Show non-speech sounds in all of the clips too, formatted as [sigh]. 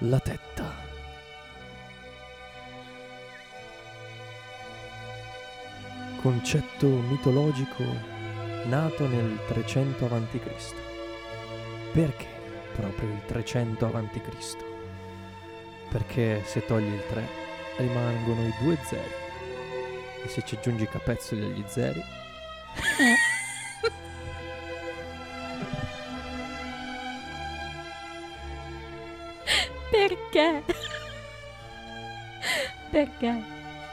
La tetta. Concetto mitologico nato nel 300 a.C. Perché proprio il 300 a.C.? Perché se togli il 3 rimangono i due zeri e se ci aggiungi i capezzoli agli zeri [laughs]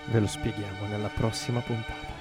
Ve lo spieghiamo nella prossima puntata.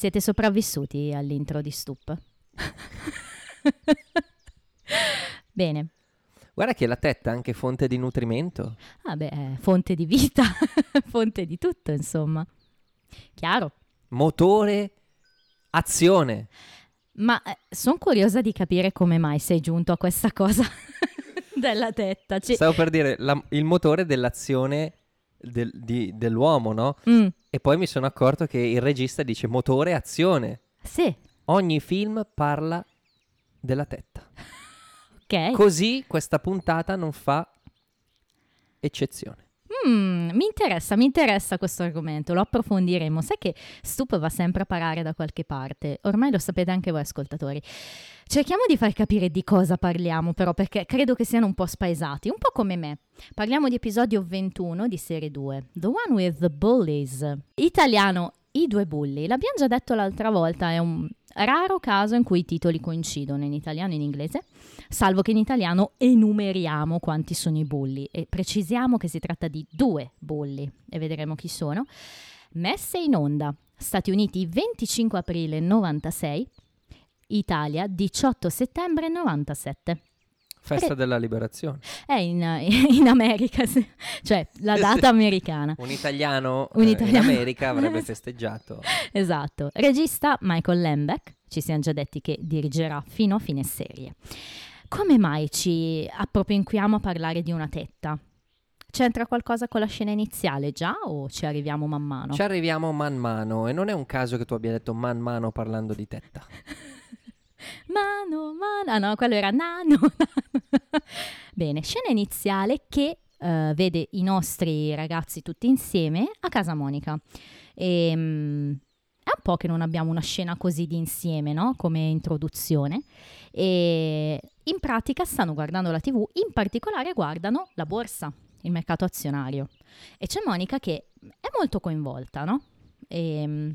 Siete sopravvissuti all'intro di Stup? [laughs] Bene. Guarda che la tetta è anche fonte di nutrimento. Ah beh, fonte di vita, [laughs] fonte di tutto, insomma. Chiaro. Motore, azione. Ma sono curiosa di capire come mai sei giunto a questa cosa [laughs] della tetta. Ci- Stavo per dire la- il motore dell'azione del- di- dell'uomo, no? Mm, E poi mi sono accorto che il regista dice motore, azione. sì, Ogni film parla della tetta. [laughs] ok. Così questa puntata non fa eccezione. Mm, mi interessa, mi interessa questo argomento, lo approfondiremo. Sai che Stup va sempre a parare da qualche parte, ormai lo sapete anche voi ascoltatori. Cerchiamo di far capire di cosa parliamo però perché credo che siano un po' spaesati, un po' come me. Parliamo di episodio 21 di serie 2, The One with the Bullies. Italiano, i due bulli. L'abbiamo già detto l'altra volta, è un raro caso in cui i titoli coincidono in italiano e in inglese, salvo che in italiano enumeriamo quanti sono i bulli e precisiamo che si tratta di due bulli e vedremo chi sono. Messe in onda, Stati Uniti 25 aprile 96, Italia 18 settembre 97. Festa Eh. della liberazione. È in, in America, sì. cioè la data americana. Un italiano, Un eh, italiano. in America avrebbe [laughs] festeggiato. Esatto. Regista Michael Lembeck, ci siamo già detti che dirigerà fino a fine serie. Come mai ci appropinquiamo a parlare di una tetta? C'entra qualcosa con la scena iniziale già o ci arriviamo man mano? Ci arriviamo man mano e non è un caso che tu abbia detto man mano parlando di tetta. [laughs] Mano, mano, ah no, quello era [laughs] nano. Bene, scena iniziale che eh, vede i nostri ragazzi tutti insieme a casa Monica. E, mm, è un po' che non abbiamo una scena così di insieme, no? Come introduzione. E in pratica stanno guardando la TV, in particolare guardano la borsa, il mercato azionario. E c'è Monica che è molto coinvolta, no? E, mm,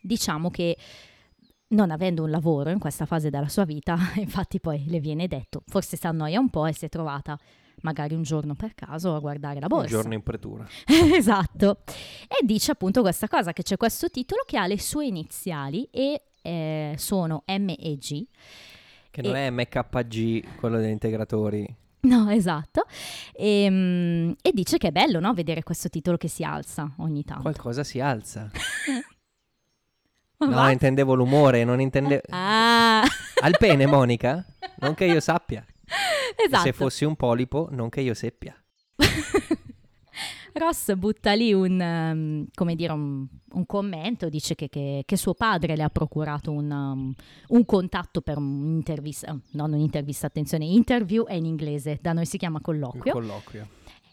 diciamo che non avendo un lavoro in questa fase della sua vita, [laughs] infatti poi le viene detto, forse si annoia un po' e si è trovata magari un giorno per caso a guardare la Un borsa. giorno in pretura. [laughs] esatto. E dice appunto questa cosa, che c'è questo titolo che ha le sue iniziali e eh, sono M e G. Che non è MKG, quello degli integratori. No, esatto. E, mm, e dice che è bello, no? Vedere questo titolo che si alza ogni tanto. Qualcosa si alza. [laughs] No, va- intendevo l'umore, non intendevo... Ah, Al pene, Monica? [laughs] Non che io sappia. esatto. Se fossi un polipo, non che io seppia. [laughs] Ross butta lì un, come dire, un, un commento, dice che, che- che suo padre le ha procurato un, um, un contatto per un'intervista, eh, non un'intervista, attenzione, interview è in inglese, da noi si chiama colloquio, colloquio.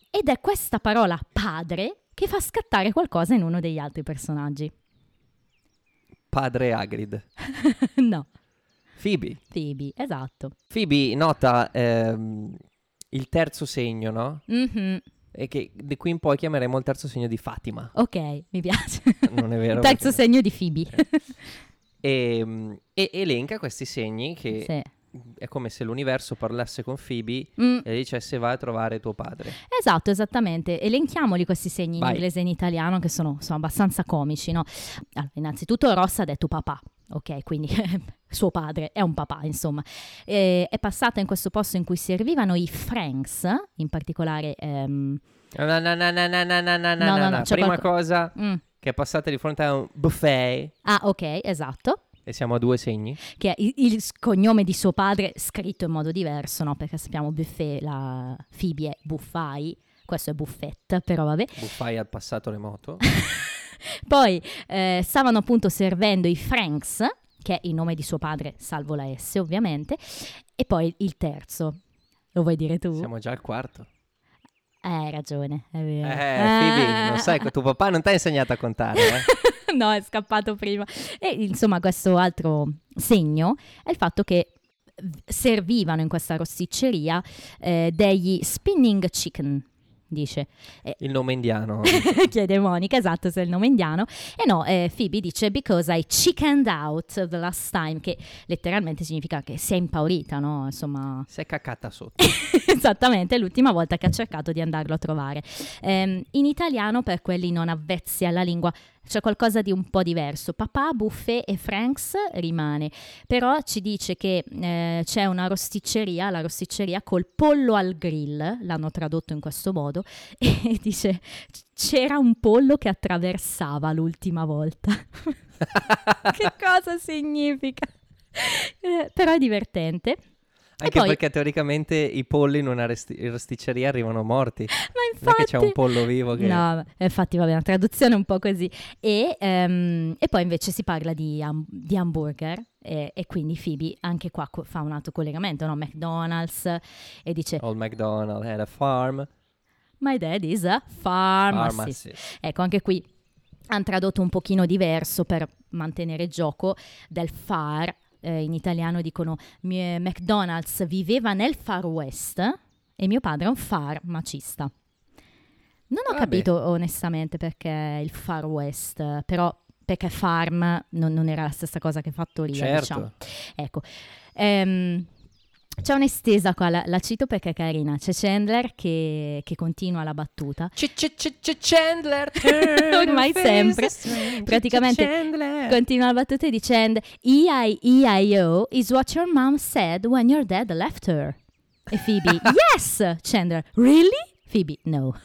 ed è questa parola padre che fa scattare qualcosa in uno degli altri personaggi. Padre Hagrid. [laughs] no, Phoebe. Phoebe, esatto. Phoebe nota ehm, il terzo segno, no? Mhm, E che di qui in poi chiameremo il terzo segno di Fatima. Ok, mi piace. Non è vero? Il [laughs] terzo Perché- segno di Phoebe. E, mm, e elenca questi segni che Sì. È come se l'universo parlasse con Phoebe Mm, e dicesse vai a trovare tuo padre. Esatto, esattamente. Elenchiamoli questi segni in Vai. inglese e in italiano che sono, sono abbastanza comici, no? Allora, innanzitutto Ross ha detto papà. ok? Quindi [laughs] suo padre è un papà, insomma. Eh, è passata in questo posto in cui servivano i Franks, in particolare... ehm, No, no, no, no, no, no, no, no, no, No, no, no, Prima qualco- cosa mm. che è passata di fronte a un buffet Ah, ok, esatto. E siamo a due segni. Che è il, il cognome di suo padre scritto in modo diverso, no? Perché sappiamo Buffet, la Phoebe è Buffai, questo è Buffet, però vabbè. Buffai al passato remoto. [laughs] Poi eh, stavano appunto servendo i Franks, che è il nome di suo padre, salvo la S ovviamente, e poi il terzo. Lo vuoi dire tu? Siamo già al quarto. Eh, hai ragione, è vero. Eh, Phoebe, non sai, tuo papà non ti ha insegnato a contare, eh? [laughs] [laughs] no, è scappato prima. E insomma, questo altro segno è il fatto che servivano in questa rosticceria eh, degli spinning chicken, dice. Eh, Il nome indiano. [laughs] chiede Monica, esatto, se è il nome indiano. E no, eh, Phoebe dice because I chickened out the last time, che letteralmente significa che si è impaurita, no? Insomma, Si è cacata sotto. [laughs] Esattamente, l'ultima volta che ha cercato di andarlo a trovare. Ehm, in italiano, per quelli non avvezzi alla lingua, c'è qualcosa di un po' diverso. Papà, Buffet e Franks rimane, però ci dice che eh, c'è una rosticceria, la rosticceria col pollo al grill, l'hanno tradotto in questo modo, [laughs] e dice c'era un pollo che attraversava l'ultima volta. [laughs] che cosa significa? Eh, però è divertente. Anche poi- perché teoricamente i polli in una resti- rosticceria arrivano morti. [laughs] Ma Non è che infatti... c'è un pollo vivo che... No, infatti va bene, la traduzione è un po' così. E, ehm, e poi invece si parla di, ham- di hamburger e, e quindi Phoebe anche qua co- fa un altro collegamento, no? McDonald's e dice Old McDonald had a farm. My dad is a pharmacist. Pharmacist. Ecco, anche qui hanno tradotto un pochino diverso per mantenere il gioco del far. Eh, in italiano dicono "Mi- McDonald's viveva nel Far West e mio padre è un farmacista. Non ho Vabbè. capito onestamente perché il Far West, però perché farm non, non era la stessa cosa che fattoria, Certo. diciamo. Ecco, Ehm, c'è un'estesa qua, la, la cito perché è carina. C'è Chandler che, che continua la battuta. Chandler. [laughs] Ormai sempre. Praticamente Chandler. Continua la battuta dicendo E-I-E-I-O is what your mom said when your dad left her. E Phoebe, [laughs] yes! Chandler, really? Phoebe, no.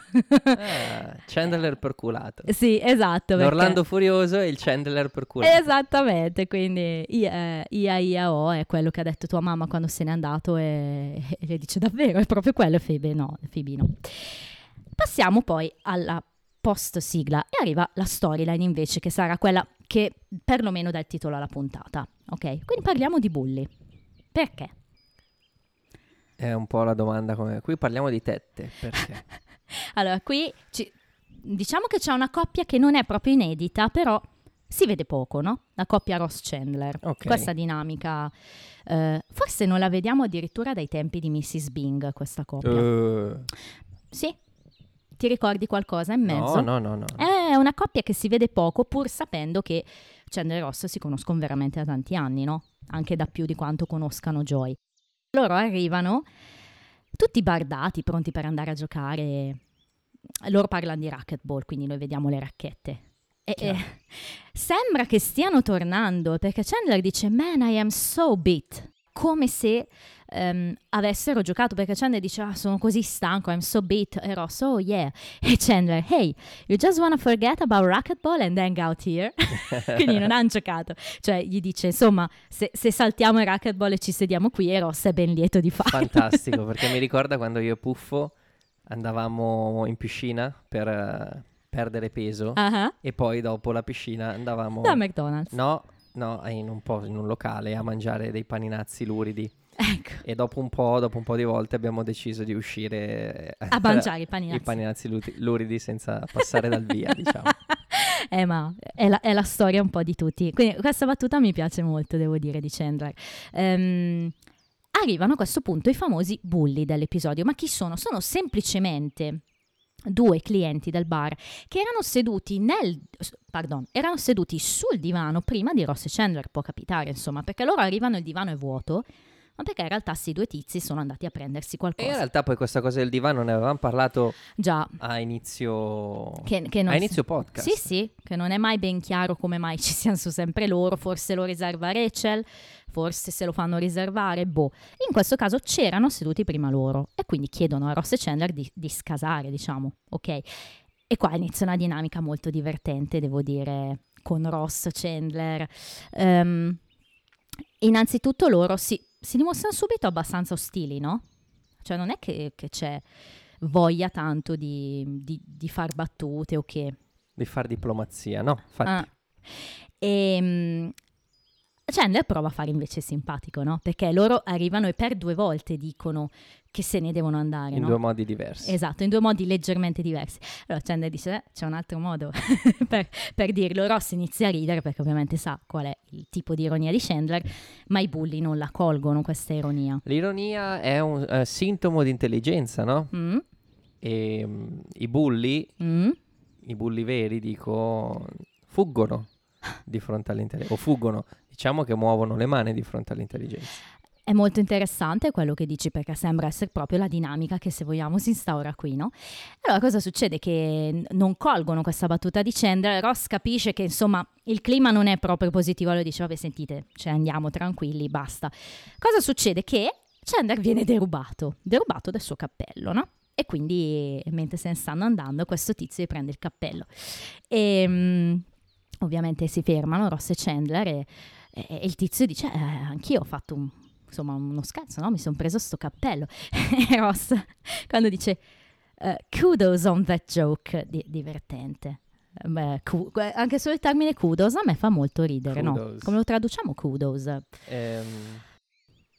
Ah, Chandler perculato. [laughs] sì, esatto. perché- L'Orlando Furioso e il Chandler perculato. Esattamente, quindi I- eh, I-A-I-A-O è quello che ha detto tua mamma quando se n'è andato e, e le dice davvero, è proprio quello, Phoebe no, Phoebe no. Passiamo poi alla post sigla e arriva la storyline invece che sarà quella che perlomeno dà il titolo alla puntata, ok? Quindi parliamo di bulli. Perché? È un po' la domanda come... Qui parliamo di tette, perché? [laughs] Allora, qui ci- diciamo che c'è una coppia che non è proprio inedita, però si vede poco, no? La coppia Ross Chandler. Ok. Questa dinamica, eh, forse non la vediamo addirittura dai tempi di Mrs. Bing, questa coppia. Uh, Sì? Ti ricordi qualcosa in mezzo? no, no, no, no. È una coppia che si vede poco, pur sapendo che Chandler e Ross si conoscono veramente da tanti anni, no? Anche da più di quanto conoscano Joy. Loro arrivano tutti bardati, pronti per andare a giocare. Loro parlano di racquetball, quindi noi vediamo le racchette. E, e [laughs] sembra che stiano tornando perché Chandler dice: Man, I am so beat. Come se ehm, avessero giocato perché Chandler dice: Ah, sono così stanco, I'm so beat. E Ross, oh yeah. [laughs] E Chandler, hey, you just wanna forget about racquetball and hang out here? [laughs] Quindi non hanno giocato. Cioè, gli dice: Insomma, se, se saltiamo il racquetball e ci sediamo qui, e Ross è ben lieto di farlo. Fantastico, [laughs] perché mi ricorda quando io e Puffo andavamo in piscina per eh, perdere peso ah. e poi dopo la piscina andavamo... Da McDonald's. No, no, in un, po', in un locale a mangiare dei paninazzi luridi Ecco. e dopo un po', dopo un po' di volte abbiamo deciso di uscire eh, A mangiare i paninazzi. i paninazzi luridi senza passare dal via, diciamo. [laughs] Eh, ma è la, è la storia un po' di tutti. Quindi questa battuta mi piace molto, devo dire, di Chandler. Ehm, arrivano a questo punto i famosi bulli dell'episodio. Ma chi sono? Sono semplicemente due clienti del bar che erano seduti nel pardon, erano seduti sul divano prima di Ross e Chandler, può capitare, insomma, perché loro arrivano e il divano è vuoto. Ma perché in realtà sì, due tizi sono andati a prendersi E qualcosa. in realtà poi questa cosa del divano ne avevamo parlato Già, a inizio, che, che a si- inizio podcast. Sì, sì, che non è mai ben chiaro come mai ci siano su sempre loro, forse lo riserva Rachel, forse se lo fanno riservare, boh. In questo caso c'erano seduti prima loro e quindi chiedono a Ross e Chandler di, di scasare, diciamo, ok? E qua inizia una dinamica molto divertente, devo dire, con Ross, Chandler. Ehm, innanzitutto loro si, si dimostrano subito abbastanza ostili, no? Cioè non è che, che c'è voglia tanto di, di- di far battute o che... Di far diplomazia, no? Ah. E mm, Chandler prova a fare invece simpatico, no? Perché loro arrivano e per due volte dicono che se ne devono andare, in no? due modi diversi. Esatto, in due modi leggermente diversi. Allora Chandler dice, "Eh, c'è un altro modo [laughs] per, per dirlo. Ross inizia a ridere perché ovviamente sa qual è il tipo di ironia di Chandler, ma i bulli non la colgono questa ironia. L'ironia è un eh, sintomo di intelligenza, no? Mm? E mm, i bulli, Mm? i bulli veri, dico, fuggono di fronte all'intelligenza. O fuggono, diciamo che muovono le mani di fronte all'intelligenza. È molto interessante quello che dici perché sembra essere proprio la dinamica che se vogliamo si instaura qui, no? Allora cosa succede? Che non colgono questa battuta di Chandler, Ross capisce che insomma il clima non è proprio positivo, allora dice vabbè sentite, cioè andiamo tranquilli, basta. Cosa succede? Che Chandler viene derubato, derubato del suo cappello, no? E quindi mentre se ne stanno andando questo tizio gli prende il cappello. E mm, ovviamente si fermano Ross e Chandler e, e- e il tizio dice eh, anch'io ho fatto un insomma uno scherzo, no? Mi sono preso sto cappello. [laughs] e Ross, quando dice eh, kudos on that joke, di- divertente. Eh, beh, ku- eh, anche solo il termine kudos a me fa molto ridere, no? Kudos. Come lo traduciamo kudos? Ehm,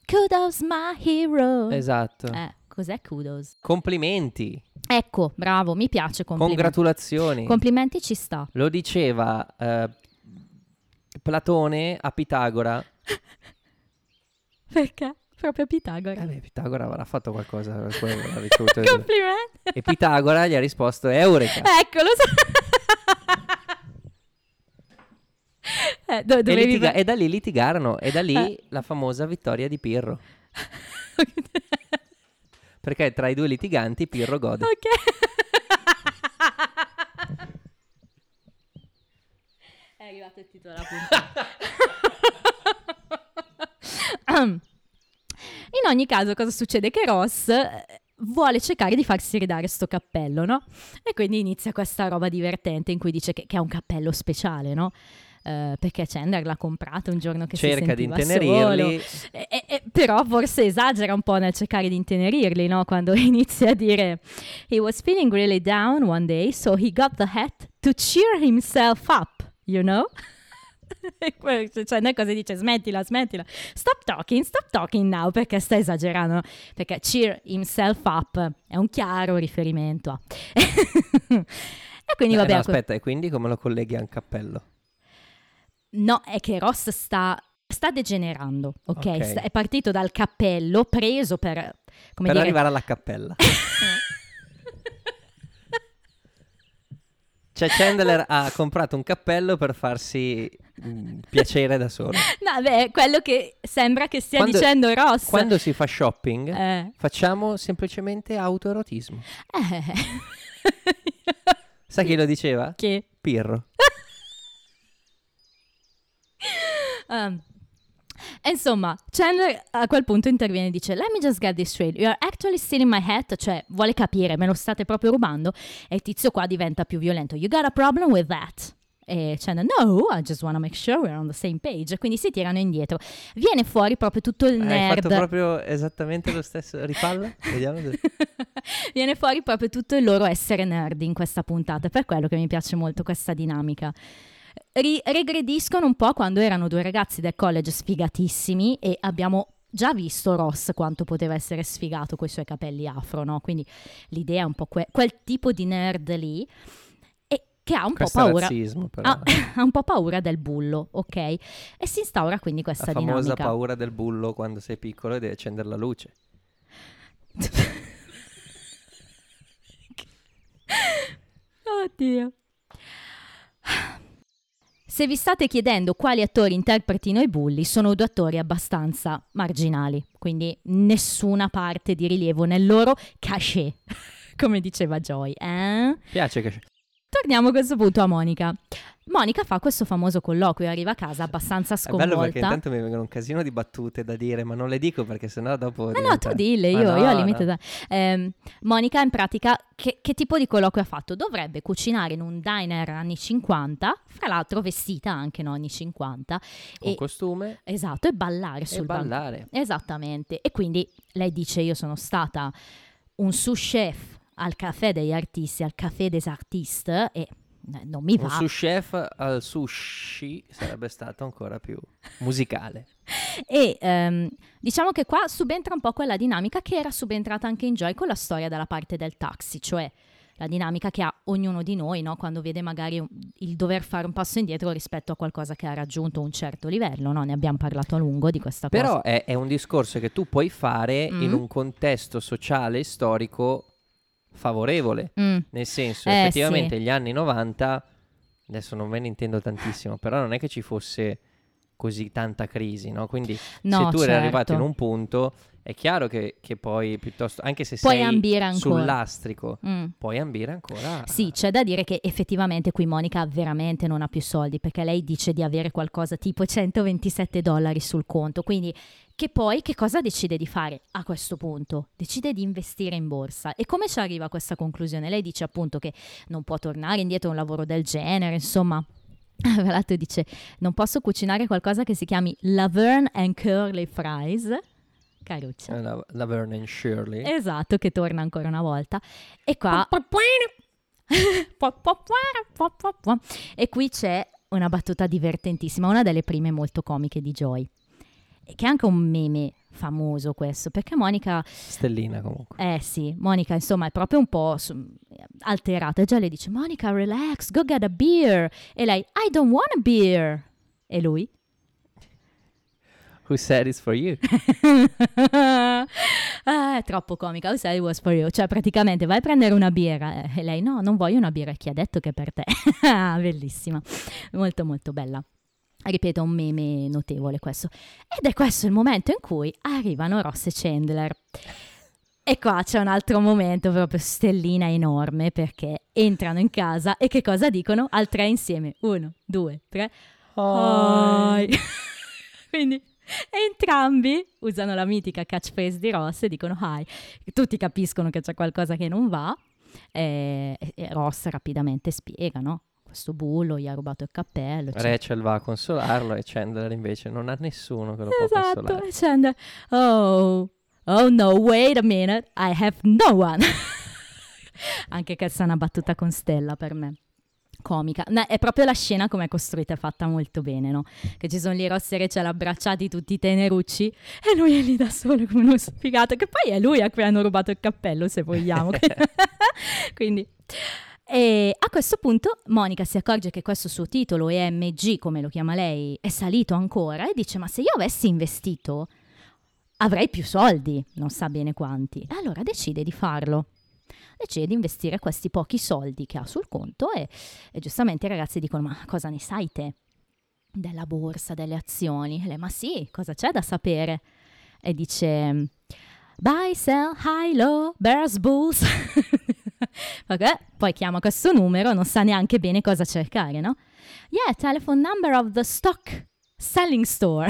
Kudos my hero. esatto. Eh, cos'è kudos? Complimenti, Ecco, bravo, mi piace complimenti. congratulazioni. complimenti ci sta. Lo diceva eh, Platone a Pitagora. [laughs] [laughs] Perché? Proprio Pitagora. Eh beh, Pitagora avrà fatto qualcosa ha ricevuto Complimenti. E Pitagora gli ha risposto Eureka. Ecco, lo so. [laughs] eh, do- E, litiga- e da lì litigarono e da lì Eh. la famosa vittoria di Pirro. [laughs] Perché tra i due litiganti Pirro gode. Ok. È arrivato il titolo della puntata. [clears throat] In ogni caso, cosa succede? Che Ross eh, vuole cercare di farsi ridare sto cappello, no? E quindi inizia questa roba divertente in cui dice che, che è un cappello speciale, no? Eh, perché Chandler l'ha comprato un giorno che Cerca si di sentiva intenerirli. solo. E- e- e- però forse esagera un po' nel cercare di intenerirli, no? Quando [laughs] inizia a dire He was feeling really down one day, so he got the hat to cheer himself up, you know? [laughs] Cioè, noi cosa dice? Smettila, smettila. Stop talking, stop talking now, perché sta esagerando. Perché cheer himself up è un chiaro riferimento a... [laughs] e quindi Eh, vabbè... no, a que- aspetta, e quindi come lo colleghi a un cappello? No, è che Ross sta, sta degenerando, ok? Ok. Sta- è partito dal cappello preso per... Come per dire, arrivare alla cappella. [laughs] Cioè Chandler ha comprato un cappello per farsi mm, piacere da solo. [laughs] No, beh, quello che sembra che stia Quando- dicendo Ross. Quando si fa shopping Eh. facciamo semplicemente autoerotismo. Eh. Sai chi lo diceva? che... Pirro. [laughs] Um, e insomma, Chandler a quel punto interviene e dice Let me just get this straight, you are actually stealing my hat, cioè vuole capire, me lo state proprio rubando e il tizio qua diventa più violento, you got a problem with that? E Chandler, no, I just want to make sure we're on the same page. Quindi si tirano indietro. Viene fuori proprio tutto il Hai nerd. fatto proprio esattamente lo stesso. Ripalla? Vediamo. [laughs] Viene fuori proprio tutto il loro essere nerd in questa puntata, è per quello che mi piace molto questa dinamica. Ri- regrediscono un po' quando erano due ragazzi del college sfigatissimi e abbiamo già visto Ross quanto poteva essere sfigato con i suoi capelli afro, no? Quindi l'idea è un po' que- quel tipo di nerd lì e che ha un Questo po' paura. razzismo. Ha, [laughs] ha un po' paura del bullo, ok? E si instaura quindi La questa famosa dinamica. paura del bullo quando sei piccolo e devi accendere la luce. [laughs] Oddio. Se vi state chiedendo quali attori interpretino i bulli, sono due attori abbastanza marginali, quindi nessuna parte di rilievo nel loro cachet, [laughs] come diceva Joy. Eh? Piace che... Torniamo a questo punto a Monica. Monica fa questo famoso colloquio, arriva a casa abbastanza È sconvolta. bello perché intanto mi vengono un casino di battute da dire, ma non le dico perché sennò dopo... Ma no, diventa- tu dille, io, no, io al no. limite da- Ehm, Monica in pratica che, che tipo di colloquio ha fatto? Dovrebbe cucinare in un diner anni 50, fra l'altro vestita anche no, anni 50, Con e, costume esatto, e ballare e sul banco. ballare. Esattamente. E quindi lei dice io sono stata un sous chef al caffè degli artisti, al caffè des artistes e non mi Un va. sous chef al sushi sarebbe stato ancora più musicale. [laughs] E ehm, diciamo che qua subentra un po' quella dinamica che era subentrata anche in Joy con la storia dalla parte del taxi, cioè la dinamica che ha ognuno di noi no? quando vede magari un- il dover fare un passo indietro rispetto a qualcosa che ha raggiunto un certo livello. No? Ne abbiamo parlato a lungo di questa cosa. Però è, è un discorso che tu puoi fare in Mm. un contesto sociale e storico favorevole. Mm, Nel senso, Eh, effettivamente, gli anni 90, adesso non me ne intendo tantissimo, però non è che ci fosse così tanta crisi, no? Quindi no, se tu eri arrivato in certo. un punto, è chiaro che, che poi piuttosto, anche se Puoi sei sul lastrico, Mm. puoi ambire ancora. Sì, c'è da dire che effettivamente qui Monica veramente non ha più soldi perché lei dice di avere qualcosa tipo 127 dollari sul conto, quindi che poi che cosa decide di fare a questo punto? Decide di investire in borsa. E come ci arriva a questa conclusione? Lei dice appunto che non può tornare indietro a un lavoro del genere, insomma. [laughs] L'altro dice, non posso cucinare qualcosa che si chiami Laverne and Curly Fries. Caruccia. Eh, La, la Vernon Shirley. Esatto, che torna ancora una volta. E qua... e qui c'è una battuta divertentissima, una delle prime molto comiche di Joy. Che è anche un meme famoso questo, perché Monica, Stellina comunque. eh sì, Monica insomma è proprio un po' alterata e già le dice Monica relax, go get a beer e lei I don't want a beer e lui Who said it's for you? [laughs] ah, è troppo comica. Who said it was for you? Cioè, praticamente vai a prendere una birra eh, e lei no, non voglio una birra. Chi ha detto che è per te? [laughs] Ah, Bellissima, molto molto bella. Ripeto, un meme notevole questo. Ed è questo il momento in cui arrivano Ross e Chandler. E qua c'è un altro momento proprio stellina enorme perché entrano in casa e che cosa dicono? Al tre insieme. Uno, due, tre. Hi. [laughs] Quindi entrambi usano la mitica catchphrase di Ross e dicono hi. Tutti capiscono che c'è qualcosa che non va e, e Ross rapidamente spiega, no? Questo bullo gli ha rubato il cappello. cioè- Rachel va a consolarlo e Chandler invece non ha nessuno che lo può Esatto, consolare. e Chandler, oh, oh no, wait a minute, I have no one. [laughs] Anche questa è una battuta con Stella per me. Comica, No, è proprio la scena come è costruita, è fatta molto bene, no? Che ci sono lì Ross e Rachel abbracciati tutti tenerucci e lui è lì da solo come uno sfigato, che poi è lui a cui hanno rubato il cappello, se vogliamo. [laughs] [laughs] Quindi, e a questo punto Monica si accorge che questo suo titolo EMG, come lo chiama lei, è salito ancora e dice: Ma se io avessi investito avrei più soldi, non sa bene quanti. E allora decide di farlo. Decide di investire questi pochi soldi che ha sul conto e, e giustamente i ragazzi dicono: Ma cosa ne sai te? Della borsa, delle azioni? E lei, ma sì, cosa c'è da sapere? E dice: Buy, sell, high, low, bears, bulls. [laughs] [laughs] Vabbè, poi chiama questo numero, non sa neanche bene cosa cercare, no? Yeah, telephone number of the stock selling store.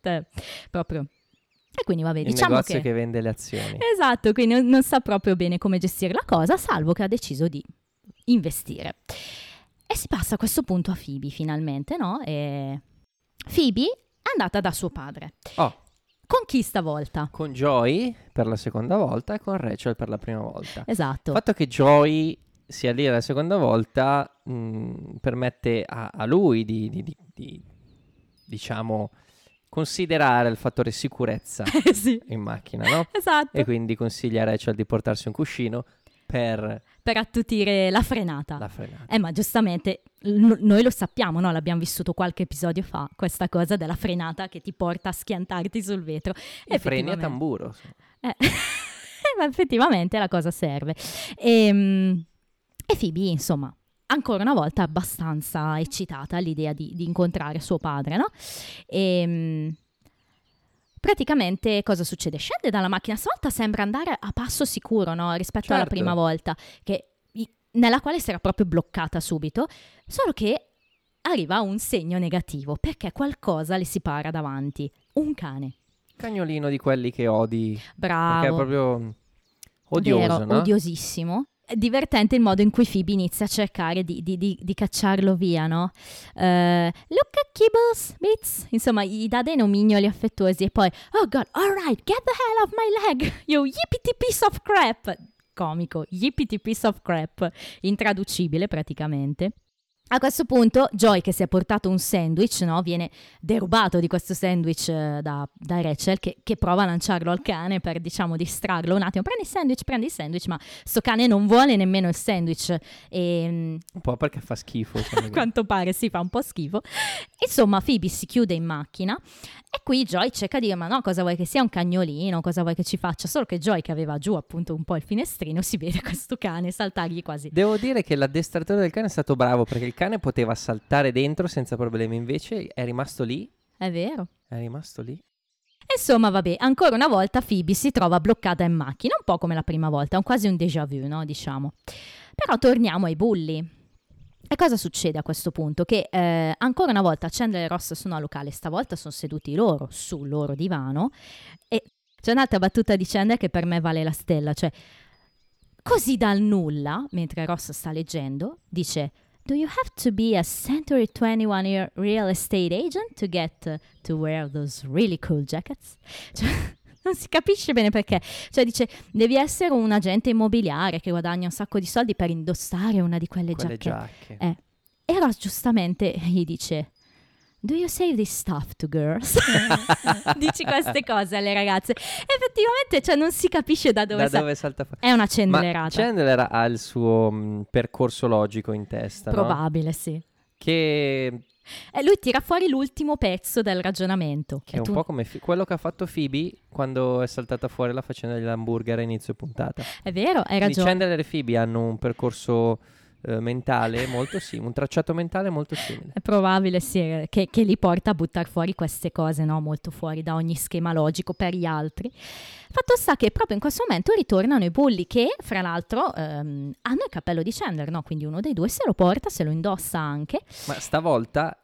[laughs] Proprio. E quindi vabbè, Il diciamo negozio che... che... vende le azioni. Esatto, quindi non, non sa proprio bene come gestire la cosa, salvo che ha deciso di investire. E si passa a questo punto a Phoebe finalmente, no? E Phoebe è andata da suo padre. Oh, Con chi stavolta? con Joy per la seconda volta e con Rachel per la prima volta. Esatto. Il fatto che Joy sia lì la seconda volta mh, permette a, a lui di, di- di- di, diciamo, considerare il fattore sicurezza [laughs] Eh sì, in macchina, no? esatto. E quindi consiglia a Rachel di portarsi un cuscino per Per attutire la frenata. la frenata. Eh, ma giustamente l- noi lo sappiamo, no? L'abbiamo vissuto qualche episodio fa, questa cosa della frenata che ti porta a schiantarti sul vetro. I freni a tamburo. Eh, [laughs] ma effettivamente la cosa serve. E, mm, e Phoebe, insomma, ancora una volta abbastanza eccitata all'idea di, di incontrare suo padre, no? E, mm, praticamente cosa succede? Scende dalla macchina, stavolta sembra andare a passo sicuro no? rispetto alla Certo. prima volta, che- nella quale si era proprio bloccata subito, solo che arriva un segno negativo perché qualcosa le si para davanti, un cane. Cagnolino di quelli che odi. Perché è Bravo. proprio odioso, Vero, no? odiosissimo. Divertente il modo in cui Phoebe inizia a cercare di, di- di- di cacciarlo via, no? Eh, look at Kibbles, Bits. Insomma, gli dà dei nomignoli affettuosi e poi, oh god, alright, get the hell off my leg, [laughs] you yippity piece of crap. Comico, yippity piece of crap, intraducibile praticamente. A questo punto Joy che si è portato un sandwich, no? viene derubato di questo sandwich eh, da, da Rachel che, che prova a lanciarlo al cane per diciamo distrarlo un attimo. Prendi il sandwich, prendi il sandwich, ma sto cane non vuole nemmeno il sandwich e mm, Un po' perché fa schifo. [laughs] a quanto pare si fa un po' schifo. Insomma, Phoebe si chiude in macchina e qui Joy cerca di dire: Ma no, cosa vuoi che sia un cagnolino? Cosa vuoi che ci faccia? Solo che Joy, che aveva giù appunto un po' il finestrino, si vede [laughs] questo cane saltargli quasi. Devo dire che l'addestratore del cane è stato bravo perché il cane poteva saltare dentro senza problemi, invece è rimasto lì. È vero. È rimasto lì. Insomma, vabbè, ancora una volta Phoebe si trova bloccata in macchina, un po' come la prima volta, quasi un déjà vu, no? Diciamo. Però torniamo ai bulli. E cosa succede a questo punto? Che eh, ancora una volta Chandler e Ross sono al locale, stavolta sono seduti loro sul loro divano e c'è un'altra battuta di Chandler che per me vale la stella, cioè così dal nulla, mentre Ross sta leggendo, dice Do you have to be a Century 21 year real estate agent to get to wear those really cool jackets? [laughs] Cioè, non si capisce bene perché. Cioè dice, devi essere un agente immobiliare che guadagna un sacco di soldi per indossare una di quelle, Quelle giacche. giacche. Eh. E Ross giustamente gli dice, Do you save this stuff to girls? [laughs] Dici queste cose alle ragazze. Effettivamente, cioè, non si capisce da dove, da sa- dove salta fuori? È una Ma cenderata. Chandler ha il suo mh, percorso logico in testa, no? Probabile, sì. Che, E lui tira fuori l'ultimo pezzo del ragionamento. che è un tu- po' come fi- quello che ha fatto Phoebe quando è saltata fuori la faccenda dell'hamburger a inizio puntata. È vero, hai Quindi ragione. Chandler e Phoebe hanno un percorso eh, mentale molto simile, un tracciato mentale molto simile. È probabile, sì, eh, che, che li porta a buttare fuori queste cose, no? Molto fuori da ogni schema logico per gli altri. Fatto sta che proprio in questo momento ritornano i bulli che, fra l'altro, ehm, hanno il cappello di Chandler, no? Quindi uno dei due se lo porta, se lo indossa anche. Ma stavolta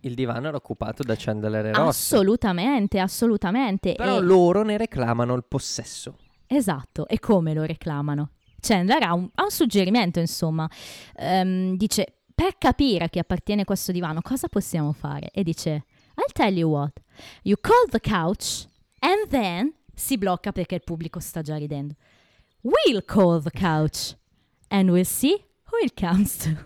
il divano era occupato da Chandler e Ross. Assolutamente, assolutamente. Però E- loro ne reclamano il possesso. Esatto, e come lo reclamano? Chandler ha un, ha un suggerimento, insomma, Ehm, dice, per capire a chi appartiene questo divano, cosa possiamo fare? E dice, I'll tell you what, you call the couch and then si blocca perché il pubblico sta già ridendo. We'll call the couch and we'll see who it comes to.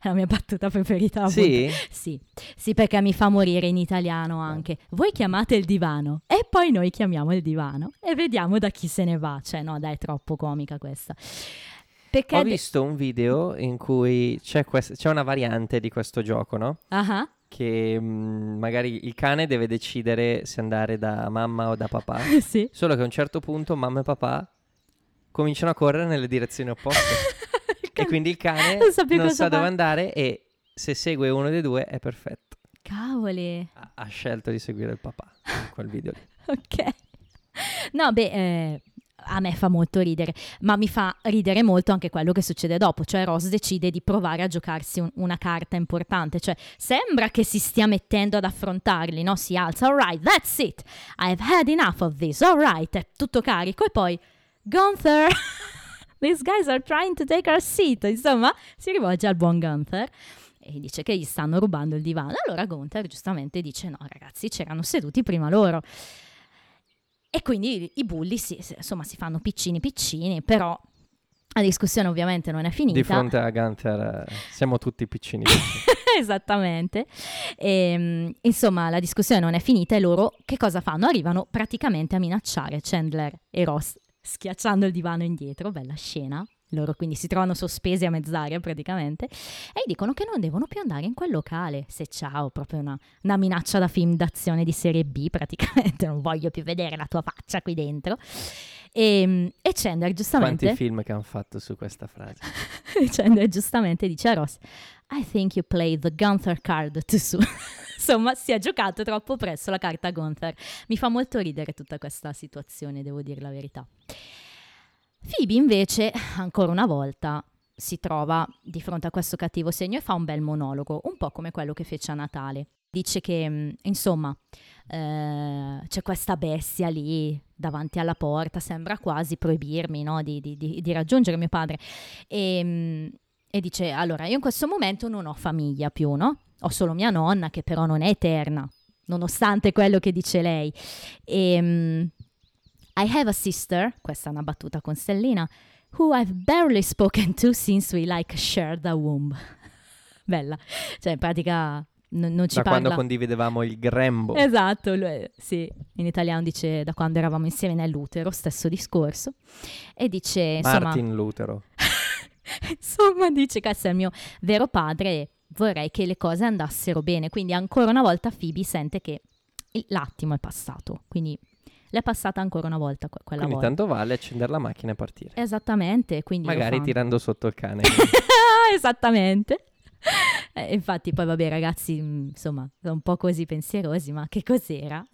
È [laughs] la mia battuta preferita. Sì? Sì, sì, perché mi fa morire in italiano anche. Voi chiamate il divano e poi noi chiamiamo il divano e vediamo da chi se ne va. Cioè, no, dai, è troppo comica questa. Perché Ho de- visto un video in cui c'è, quest- c'è una variante di questo gioco, no? Ah, Che mh, magari il cane deve decidere se andare da mamma o da papà. [laughs] sì. Solo che a un certo punto mamma e papà cominciano a correre nelle direzioni opposte. [laughs] e quindi il cane Non sa più non sa dove fare. andare e se segue uno dei due è perfetto. Cavoli, Ha, ha scelto di seguire il papà in quel video lì. [laughs] ok. No, beh, eh, a me fa molto ridere, ma mi fa ridere molto anche quello che succede dopo, cioè Ross decide di provare a giocarsi un- una carta importante, cioè sembra che si stia mettendo ad affrontarli, no? Si alza, alright, that's it, I've had enough of this, alright, è tutto carico e poi, Gunther, [laughs] these guys are trying to take our seat, insomma, si rivolge al buon Gunther e dice che gli stanno rubando il divano. Allora Gunther giustamente dice no ragazzi c'erano seduti prima loro. E quindi i bulli si, insomma si fanno piccini piccini, però la discussione ovviamente non è finita. Di fronte a Gunther eh, siamo tutti piccini. [laughs] Esattamente. Ehm, insomma, la discussione non è finita e loro che cosa fanno? Arrivano praticamente a minacciare Chandler e Ross schiacciando il divano indietro, bella scena. Loro quindi si trovano sospesi a mezz'aria praticamente e gli dicono che non devono più andare in quel locale. Se ciao, proprio una, una minaccia da film d'azione di serie B [laughs] praticamente, non voglio più vedere la tua faccia qui dentro. E, e Chandler giustamente... Quanti film che hanno fatto su questa frase? [laughs] e giustamente dice a Ross I think you played the Gunther card too soon. Insomma, si è giocato troppo presto la carta Gunther. Mi fa molto ridere tutta questa situazione, devo dire la verità. Phoebe invece, ancora una volta, si trova di fronte a questo cattivo segno e fa un bel monologo, un po' come quello che fece a Natale. Dice che, mh, insomma, eh, c'è questa bestia lì davanti alla porta, sembra quasi proibirmi no, di, di- di- di raggiungere mio padre. E, mh, e dice, allora, io in questo momento non ho famiglia più, no? Ho solo mia nonna, che però non è eterna, nonostante quello che dice lei. E... mh, I have a sister, questa è una battuta con Stellina, who I've barely spoken to since we like shared a womb. [laughs] Bella, cioè in pratica n- non ci da parla. quando condividevamo il grembo. Esatto, lui- sì, in italiano dice da quando eravamo insieme nell'utero, stesso discorso. E dice, insomma, Martin Lutero. [laughs] insomma, dice questo è il mio vero padre e vorrei che le cose andassero bene. Quindi ancora una volta Phoebe sente che l'attimo è passato, quindi l'è passata ancora una volta que- quella Quindi volta. tanto vale accendere la macchina e partire. Esattamente, quindi Magari tirando sotto il cane. [laughs] Esattamente. Eh, infatti, poi vabbè, ragazzi, mh, insomma, sono un po' così pensierosi, ma che cos'era? [laughs]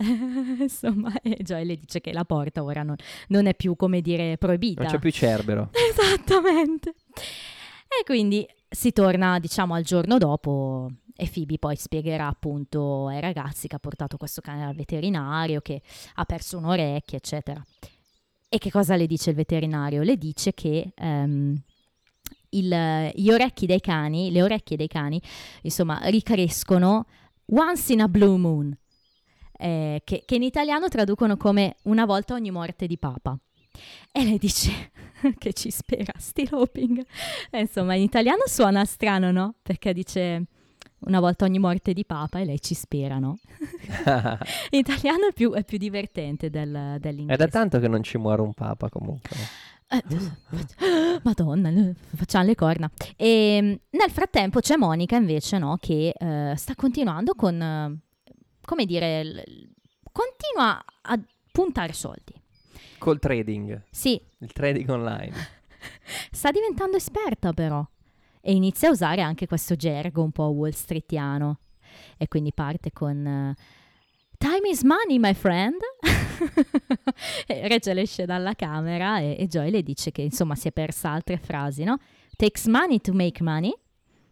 insomma, e Joy le dice che la porta ora non, non è più, come dire, proibita. non c'è più Cerbero. [laughs] Esattamente. E quindi si torna, diciamo, al giorno dopo e Phoebe poi spiegherà appunto ai ragazzi che ha portato questo cane al veterinario, che ha perso un'orecchia, eccetera. E che cosa le dice il veterinario? Le dice che ehm, il- gli orecchi dei cani, le orecchie dei cani, insomma, ricrescono once in a blue moon, eh, che, che in italiano traducono come una volta ogni morte di papa. E lei dice [laughs] che ci spera, still hoping. E insomma, in italiano suona strano, no? Perché dice una volta ogni morte di papa e lei ci spera, no? [laughs] In italiano è più, è più divertente del, È dell'inglese. da tanto che non ci muore un papa comunque. Eh, [gasps] Madonna, eh, facciamo le corna. E mm, nel frattempo c'è Monica invece, no, che eh, sta continuando con, eh, come dire, l- continua a puntare soldi. Col trading, Sì, il trading online. [laughs] sta diventando esperta però e inizia a usare anche questo gergo un po' wall streetiano e quindi parte con eh, Time is money, my friend. [laughs] Rachel esce dalla camera e, e Joy le dice che insomma si è persa altre frasi, no? Takes money to make money.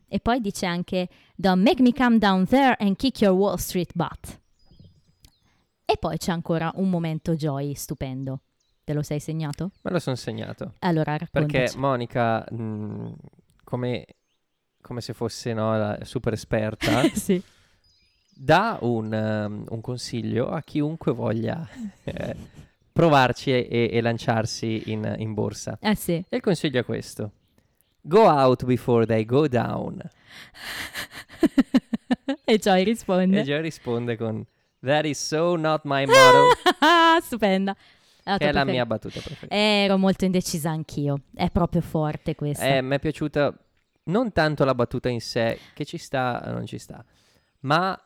E poi dice anche Don't make me come down there and kick your Wall Street butt. E poi c'è ancora un momento Joy stupendo. Te lo sei segnato? Me lo sono segnato. Allora Perché raccontaci. Monica, mh, come, come se fosse no, la super esperta, [laughs] sì. dà un, um, un consiglio a chiunque voglia eh, provarci e, e lanciarsi in, in borsa. Eh sì. E il consiglio è questo. Go out before they go down. [laughs] e Joy risponde. E Joy risponde con That is so not my motto, [laughs] Stupenda. La che è la mia battuta preferita. Ero molto indecisa anch'io. È proprio forte questa. Eh, mi è piaciuta non tanto la battuta in sé, che ci sta o non ci sta, ma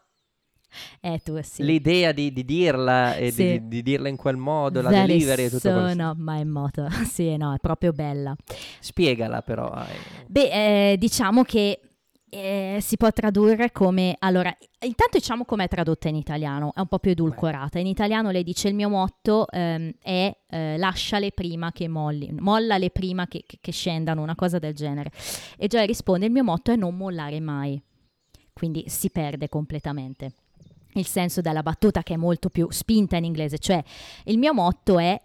Eh, tu sì. l'idea di, di dirla e Sì. di, di dirla in quel modo, la That delivery e tutto quello. not my motto. sì, no, è proprio bella. Spiegala però. eh. Beh, eh, diciamo che eh, si può tradurre come... Allora, intanto diciamo com'è tradotta in italiano, è un po' più edulcorata. In italiano lei dice il mio motto ehm, è eh, lasciale prima che molli, mollale prima che, che- che scendano, una cosa del genere. E Joy risponde il mio motto è non mollare mai. Quindi si perde completamente il senso della battuta che è molto più spinta in inglese, cioè il mio motto è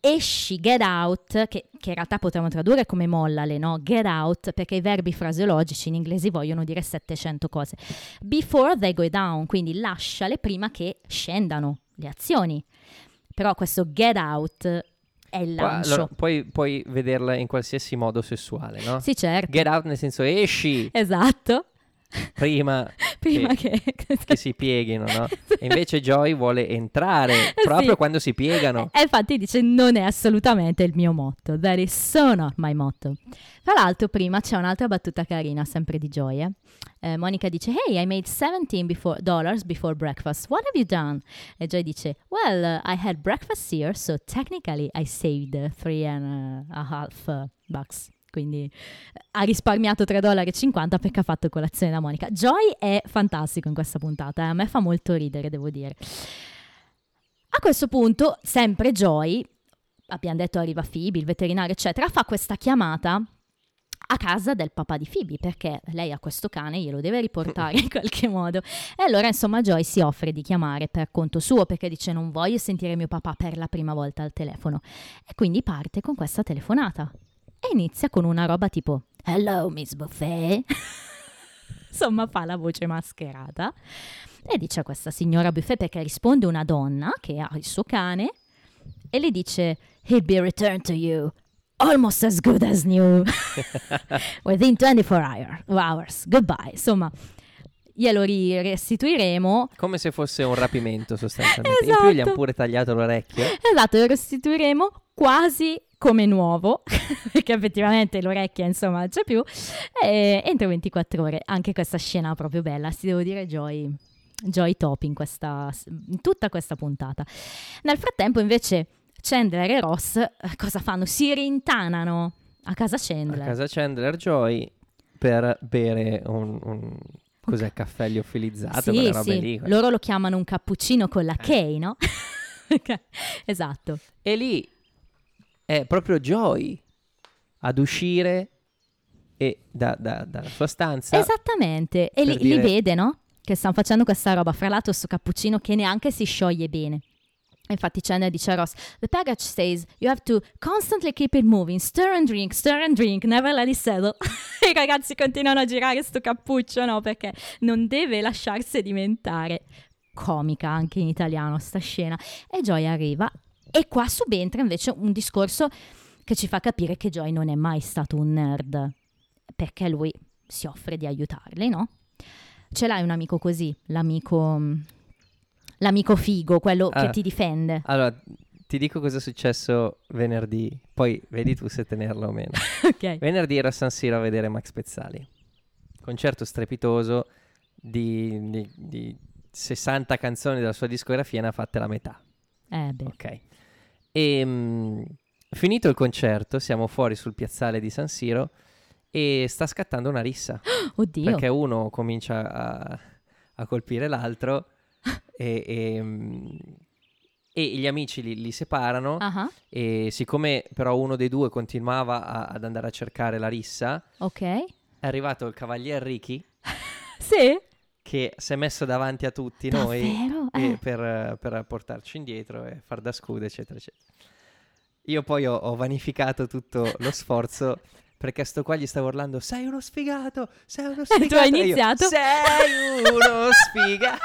esci, get out, che, che in realtà potremmo tradurre come mollale, no? Get out, perché i verbi fraseologici in inglese vogliono dire 700 cose. Before they go down, quindi lasciale prima che scendano le azioni. Però questo get out è il lancio. allora, puoi, puoi vederla in qualsiasi modo sessuale, no? Sì, certo. Get out nel senso esci Esatto. Prima [laughs] Prima che... che [laughs] [laughs] si pieghino, no? E invece Joy vuole entrare proprio Sì. quando si piegano. E infatti dice non è assolutamente il mio motto. That is so not my motto. Tra l'altro prima c'è un'altra battuta carina, sempre di gioia. Eh, Monica dice Hey, I made 17 before, dollars before breakfast. What have you done? E Joy dice Well, uh, I had breakfast here, so technically I saved three and a half bucks. Quindi eh, ha risparmiato 3,50 dollari perché ha fatto colazione da Monica. Joy è fantastico in questa puntata, eh, a me fa molto ridere, devo dire. A questo punto, sempre Joy, abbiamo detto arriva Phoebe, il veterinario, eccetera, fa questa chiamata a casa del papà di Phoebe perché lei ha questo cane, glielo deve riportare in qualche modo. E allora insomma Joy si offre di chiamare per conto suo perché dice non voglio sentire mio papà per la prima volta al telefono. E quindi parte con questa telefonata. E inizia con una roba tipo Hello Miss Buffet. [laughs] insomma fa la voce mascherata. E dice a questa signora Buffet perché risponde una donna che ha il suo cane e le dice He'll be returned to you almost as good as new [laughs] within 24 hour- hours. Goodbye. Insomma, glielo restituiremo. Come se fosse un rapimento sostanzialmente. In più gli hanno Esatto. pure tagliato l'orecchio. Esatto, lo restituiremo quasi come nuovo, [laughs] perché effettivamente l'orecchia insomma non c'è più, e entro 24 ore. Anche questa scena proprio bella, si devo dire Joy, Joy top in, questa, in tutta questa puntata. Nel frattempo invece Chandler e Ross eh, cosa fanno? Si rintanano a casa A Chandler. casa Chandler Joy per bere un, un- cos'è, caffè liofilizzato, sì, sì. lì. loro lo chiamano un cappuccino con la K, no? [laughs] esatto. E lì è proprio Joy ad uscire e da- da- dalla sua stanza. Esattamente, e li, li dire- vede, no? Che stanno facendo questa roba. Fra l'altro, sto cappuccino che neanche si scioglie bene. Infatti, Chandler dice a Ross: The package says you have to constantly keep it moving, stir and drink, stir and drink, never let it settle. [laughs] I ragazzi continuano a girare sto cappuccio, no? Perché non deve lasciarsi sedimentare. Comica anche in italiano sta scena. E Joy arriva, e qua subentra invece un discorso che ci fa capire che Joy non è mai stato un nerd perché lui si offre di aiutarli, no? Ce l'hai un amico così, l'amico, l'amico figo, quello che Ah. ti difende. Allora, ti dico cosa è successo venerdì, poi vedi tu se tenerlo o meno. [laughs] ok. Venerdì ero a San Siro a vedere Max Pezzali. Concerto strepitoso di, di- di 60 canzoni della sua discografia, ne ha fatte la metà. Eh beh. Ok. E mm, finito il concerto, siamo fuori sul piazzale di San Siro e sta scattando una rissa. [gasps] Oddio. Perché uno comincia a, a colpire l'altro [laughs] e, e, mm, e gli amici li, li separano Ah, e siccome però uno dei due continuava a- ad andare a cercare la rissa, ok. è arrivato il cavalier Ricky [laughs] Sì? Che si è messo davanti a tutti noi Davvero? Eh. per, per portarci indietro e far da scudo, eccetera, eccetera. Io poi ho, ho vanificato tutto [laughs] lo sforzo perché sto qua gli stavo urlando sei uno sfigato, sei uno [laughs] tu hai sfigato. E io, iniziato? sei uno [laughs] sfigato.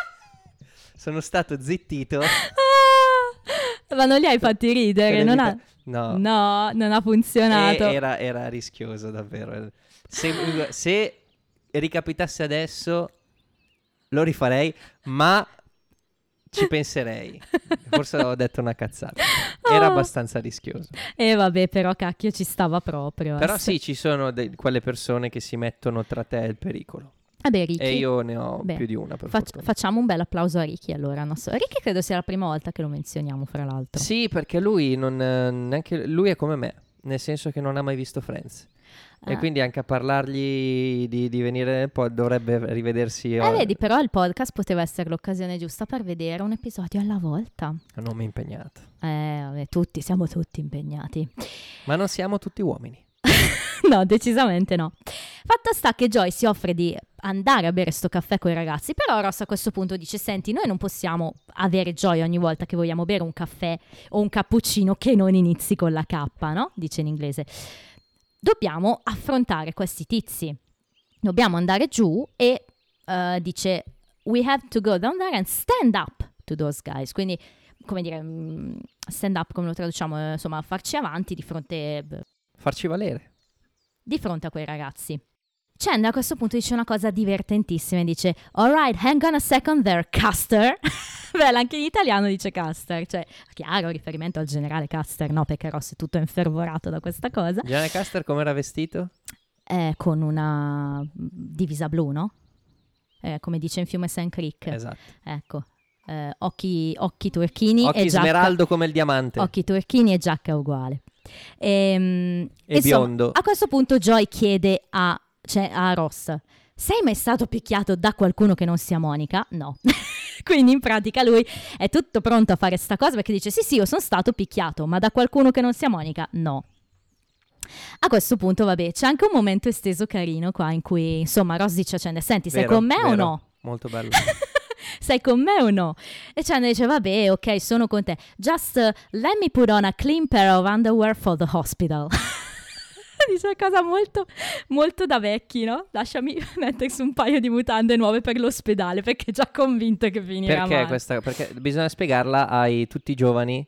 Sono stato zittito. Ah, ma non li hai fatti ridere, non ha... No, No, non ha funzionato. Era, era rischioso davvero. Se, se ricapitasse adesso lo rifarei, ma ci [laughs] penserei. Forse ho detto una cazzata. Era Oh. abbastanza rischioso. E vabbè, però cacchio ci stava proprio. Però eh. sì, ci sono de- quelle persone che si mettono tra te e il pericolo. Vabbè, Ricky. E io ne ho Beh, più di una per fac- facciamo un bel applauso a Ricky allora. non so. Ricky credo sia la prima volta che lo menzioniamo, fra l'altro. Sì, perché lui non eh, neanche lui è come me, nel senso che non ha mai visto Friends. E Ah. quindi anche a parlargli di, di venire nel pod dovrebbe rivedersi Eh, vedi, però il podcast poteva essere l'occasione giusta per vedere un episodio alla volta. a nome impegnato. Eh, vabbè, tutti, siamo tutti impegnati. Ma non siamo tutti uomini. [laughs] no, decisamente no. Fatto sta che Joy si offre di andare a bere sto caffè con i ragazzi, però Ross a questo punto dice, senti, noi non possiamo avere Joy ogni volta che vogliamo bere un caffè o un cappuccino che non inizi con la K, no? Dice in inglese. Dobbiamo affrontare questi tizi. Dobbiamo andare giù e eh, dice, we have to go down there and stand up to those guys. Quindi, come dire, mm, stand up, come lo traduciamo, eh, insomma, farci avanti di fronte Farci valere. di fronte a quei ragazzi. Chandler a questo punto dice una cosa divertentissima e dice Alright, hang on a second there, Custer. [laughs] Bella, anche in italiano dice Custer, cioè chiaro, riferimento al generale Custer, no? Perché Ross è tutto infervorato da questa cosa. Gianni Caster come era vestito? Eh, con una divisa blu, no? Eh, come dice in Fiume St. Creek. Esatto. Ecco, eh, occhi, occhi turchini Occhi e giacca. smeraldo come il diamante. Occhi turchini e giacca uguale. Ehm, E insomma, biondo. A questo punto Joy chiede a, cioè, a Ross, sei mai stato picchiato da qualcuno che non sia Monica? No. [laughs] Quindi in pratica lui è tutto pronto a fare sta cosa perché dice sì sì io sono stato picchiato, ma da qualcuno che non sia Monica? No. A questo punto, vabbè, c'è anche un momento esteso carino qua in cui, insomma, Ross dice a Chandler, senti, sei Vero, con me o vero. no? Molto bello. [laughs] sei con me o no? E Chandler dice, vabbè, ok, sono con te. Just uh, let me put on a clean pair of underwear for the hospital. [laughs] [laughs] dice una cosa molto, molto da vecchi, no? Lasciami [laughs] mettersi un paio di mutande nuove per l'ospedale, perché è già convinto che finirà Perché male. questa? Perché bisogna spiegarla ai tutti i giovani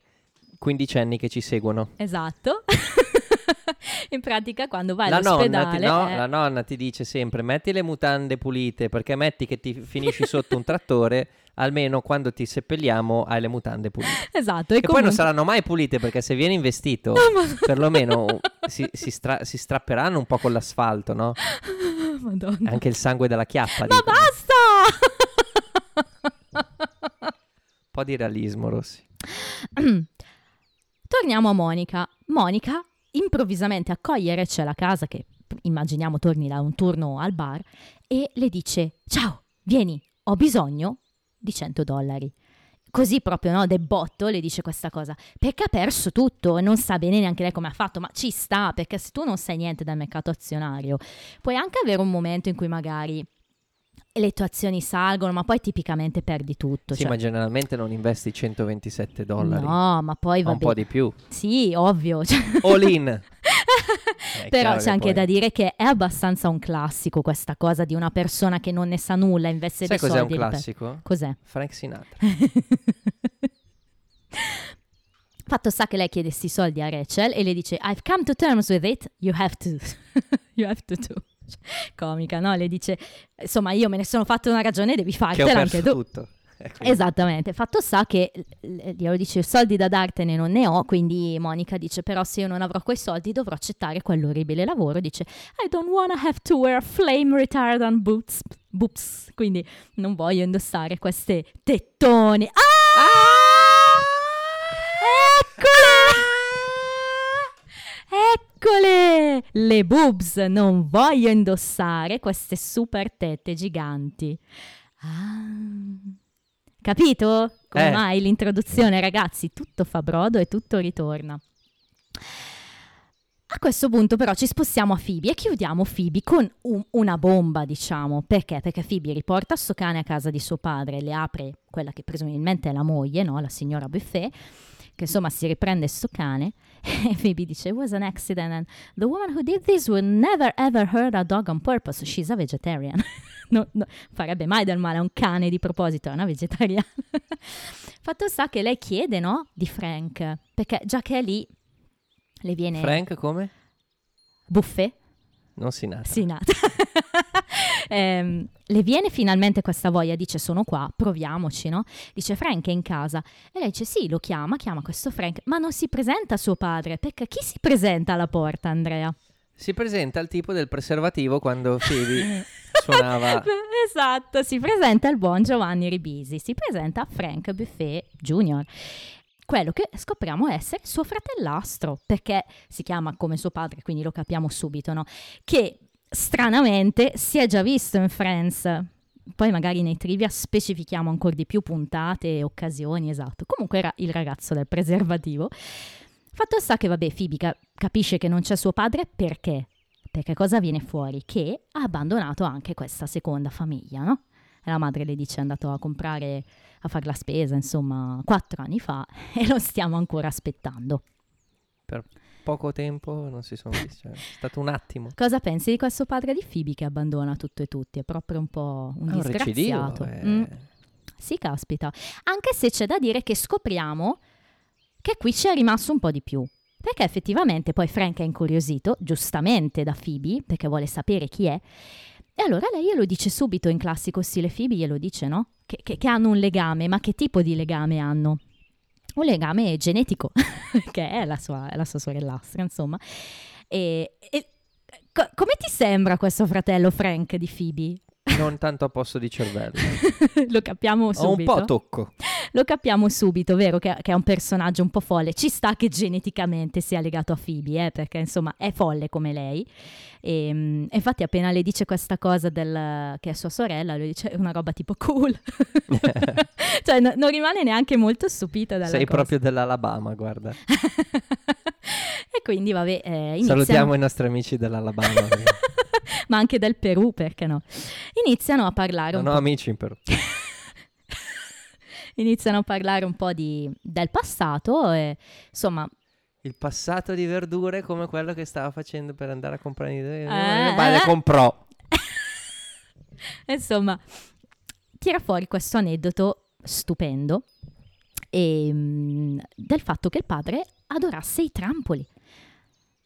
quindicenni che ci seguono. Esatto. [laughs] [laughs] in pratica quando vai La nonna, ti, all'ospedale... no, eh, la nonna ti dice sempre metti le mutande pulite perché metti che ti finisci sotto un trattore, almeno quando ti seppelliamo hai le mutande pulite. Esatto, e Che poi non comunque- saranno mai pulite perché se vieni investito, perlomeno [laughs] si, si stra- si strapperanno un po' con l'asfalto, no? [laughs] Madonna. Anche il sangue della chiappa. Ma dicono. basta! Un po' di realismo, Rossi. [clears throat] Torniamo a Monica. Monica improvvisamente accoglie Rachel a casa, che immaginiamo torni da un turno al bar, e le dice: Ciao, vieni, ho bisogno di 100 dollari. Così proprio, no? De botto le dice questa cosa. Perché ha perso tutto, non sa bene neanche lei come ha fatto, ma ci sta, perché se tu non sai niente del mercato azionario, puoi anche avere un momento in cui magari le tue azioni salgono, ma poi tipicamente perdi tutto. Sì, cioè- ma generalmente non investi 127 dollari. No, ma poi va un po' di più. Sì, ovvio. cioè- [laughs] All in. È [laughs] Però c'è che anche poi- da dire che è abbastanza un classico questa cosa di una persona che non ne sa nulla, investe Sai dei cos'è soldi. un e li classico? perde. Cos'è? Frank Sinatra. [laughs] Fatto sta che lei chiede questi soldi a Rachel e le dice I've come to terms with it, you have to. you have to do. [laughs] Comica, no? Le dice, insomma, io me ne sono fatto una ragione, devi fartela anche tu. tutto. [laughs] Ecco. Esattamente, fatto sta che glielo dice soldi da dartene non ne ho, quindi Monica dice però se io non avrò quei soldi dovrò accettare quell'orribile lavoro, dice I don't wanna have to wear flame retardant boots, boots, quindi non voglio indossare queste tettone. Ah! Eccole! Eccole! Le boobs non voglio indossare queste super tette giganti. Ah. Capito? Come Eh. mai l'introduzione, ragazzi? Tutto fa brodo e tutto ritorna. A questo punto però ci spostiamo a Phoebe e chiudiamo Phoebe con un- una bomba, diciamo. Perché? Perché Phoebe riporta sto cane a casa di suo padre, le apre quella che presumibilmente è la moglie, no? la signora Buffet, che insomma si riprende sto cane [laughs] e Phoebe dice it was an accident and the woman who did this would never ever hurt a dog on purpose, she's a vegetarian. [laughs] No, no, farebbe mai del male a un cane di proposito, è una vegetariana. [laughs] Fatto sta che lei chiede, no? Di Frank, perché già che è lì le viene Frank come? Buffet, Non Sinatra. sì, nata. [laughs] Ehm, le viene finalmente questa voglia, dice sono qua, proviamoci, no? Dice Frank è in casa e lei dice sì, lo chiama, chiama questo Frank, ma non si presenta suo padre, perché chi si presenta alla porta, Andrea? Si presenta il tipo del preservativo quando Phoebe [laughs] suonava... esatto, si presenta il buon Giovanni Ribisi, si presenta Frank Buffet Jr. Quello che scopriamo essere suo fratellastro, perché si chiama come suo padre, quindi lo capiamo subito, no? Che stranamente si è già visto in Friends. Poi magari nei trivia specifichiamo ancora di più puntate e occasioni, esatto. Comunque era il ragazzo del preservativo. Fatto sta che, vabbè, Phoebe ca- capisce che non c'è suo padre perché? Perché cosa viene fuori? Che ha abbandonato anche questa seconda famiglia, no? E la madre le dice è andato a comprare, a fare la spesa, insomma, quattro anni fa [laughs] e lo stiamo ancora aspettando. Per poco tempo non si sono visti. cioè, è stato un attimo. Cosa pensi di questo padre di Phoebe che abbandona tutto e tutti? È proprio un po' un È un recidivo. eh. Mm. Sì, caspita. Anche se c'è da dire che scopriamo che qui ci è rimasto un po' di più. Perché effettivamente poi Frank è incuriosito, giustamente da Phoebe, perché vuole sapere chi è. E allora lei glielo dice subito in classico stile Phoebe, glielo dice, no? Che, che- che hanno un legame, ma che tipo di legame hanno? Un legame genetico, [laughs] che è la sua, la sua sorellastra, insomma. E, e co- come ti sembra questo fratello Frank di Phoebe? Non tanto a posto di cervello. [laughs] Lo capiamo Ho un subito. po' tocco. Lo capiamo subito, vero? Che, che è un personaggio un po' folle. Ci sta che geneticamente sia legato a Phoebe, eh, perché insomma è folle come lei. E, mm, infatti, appena le dice questa cosa del, che è sua sorella, lui dice una roba tipo cool. [laughs] [laughs] cioè, no- non rimane neanche molto stupita dalla Sei cosa. proprio dell'Alabama, guarda. [laughs] e quindi, vabbè, eh, iniziano... Salutiamo i nostri amici dell'Alabama. ma anche del Perù, perché no? Iniziano a parlare non ho po'. amici in Perù. Iniziano a parlare un po' di- del passato e insomma Il passato di verdure come quello che stava facendo per andare a comprare. Eh, ma le comprò. insomma tira fuori questo aneddoto stupendo e, mm, del fatto che il padre adorasse i trampoli.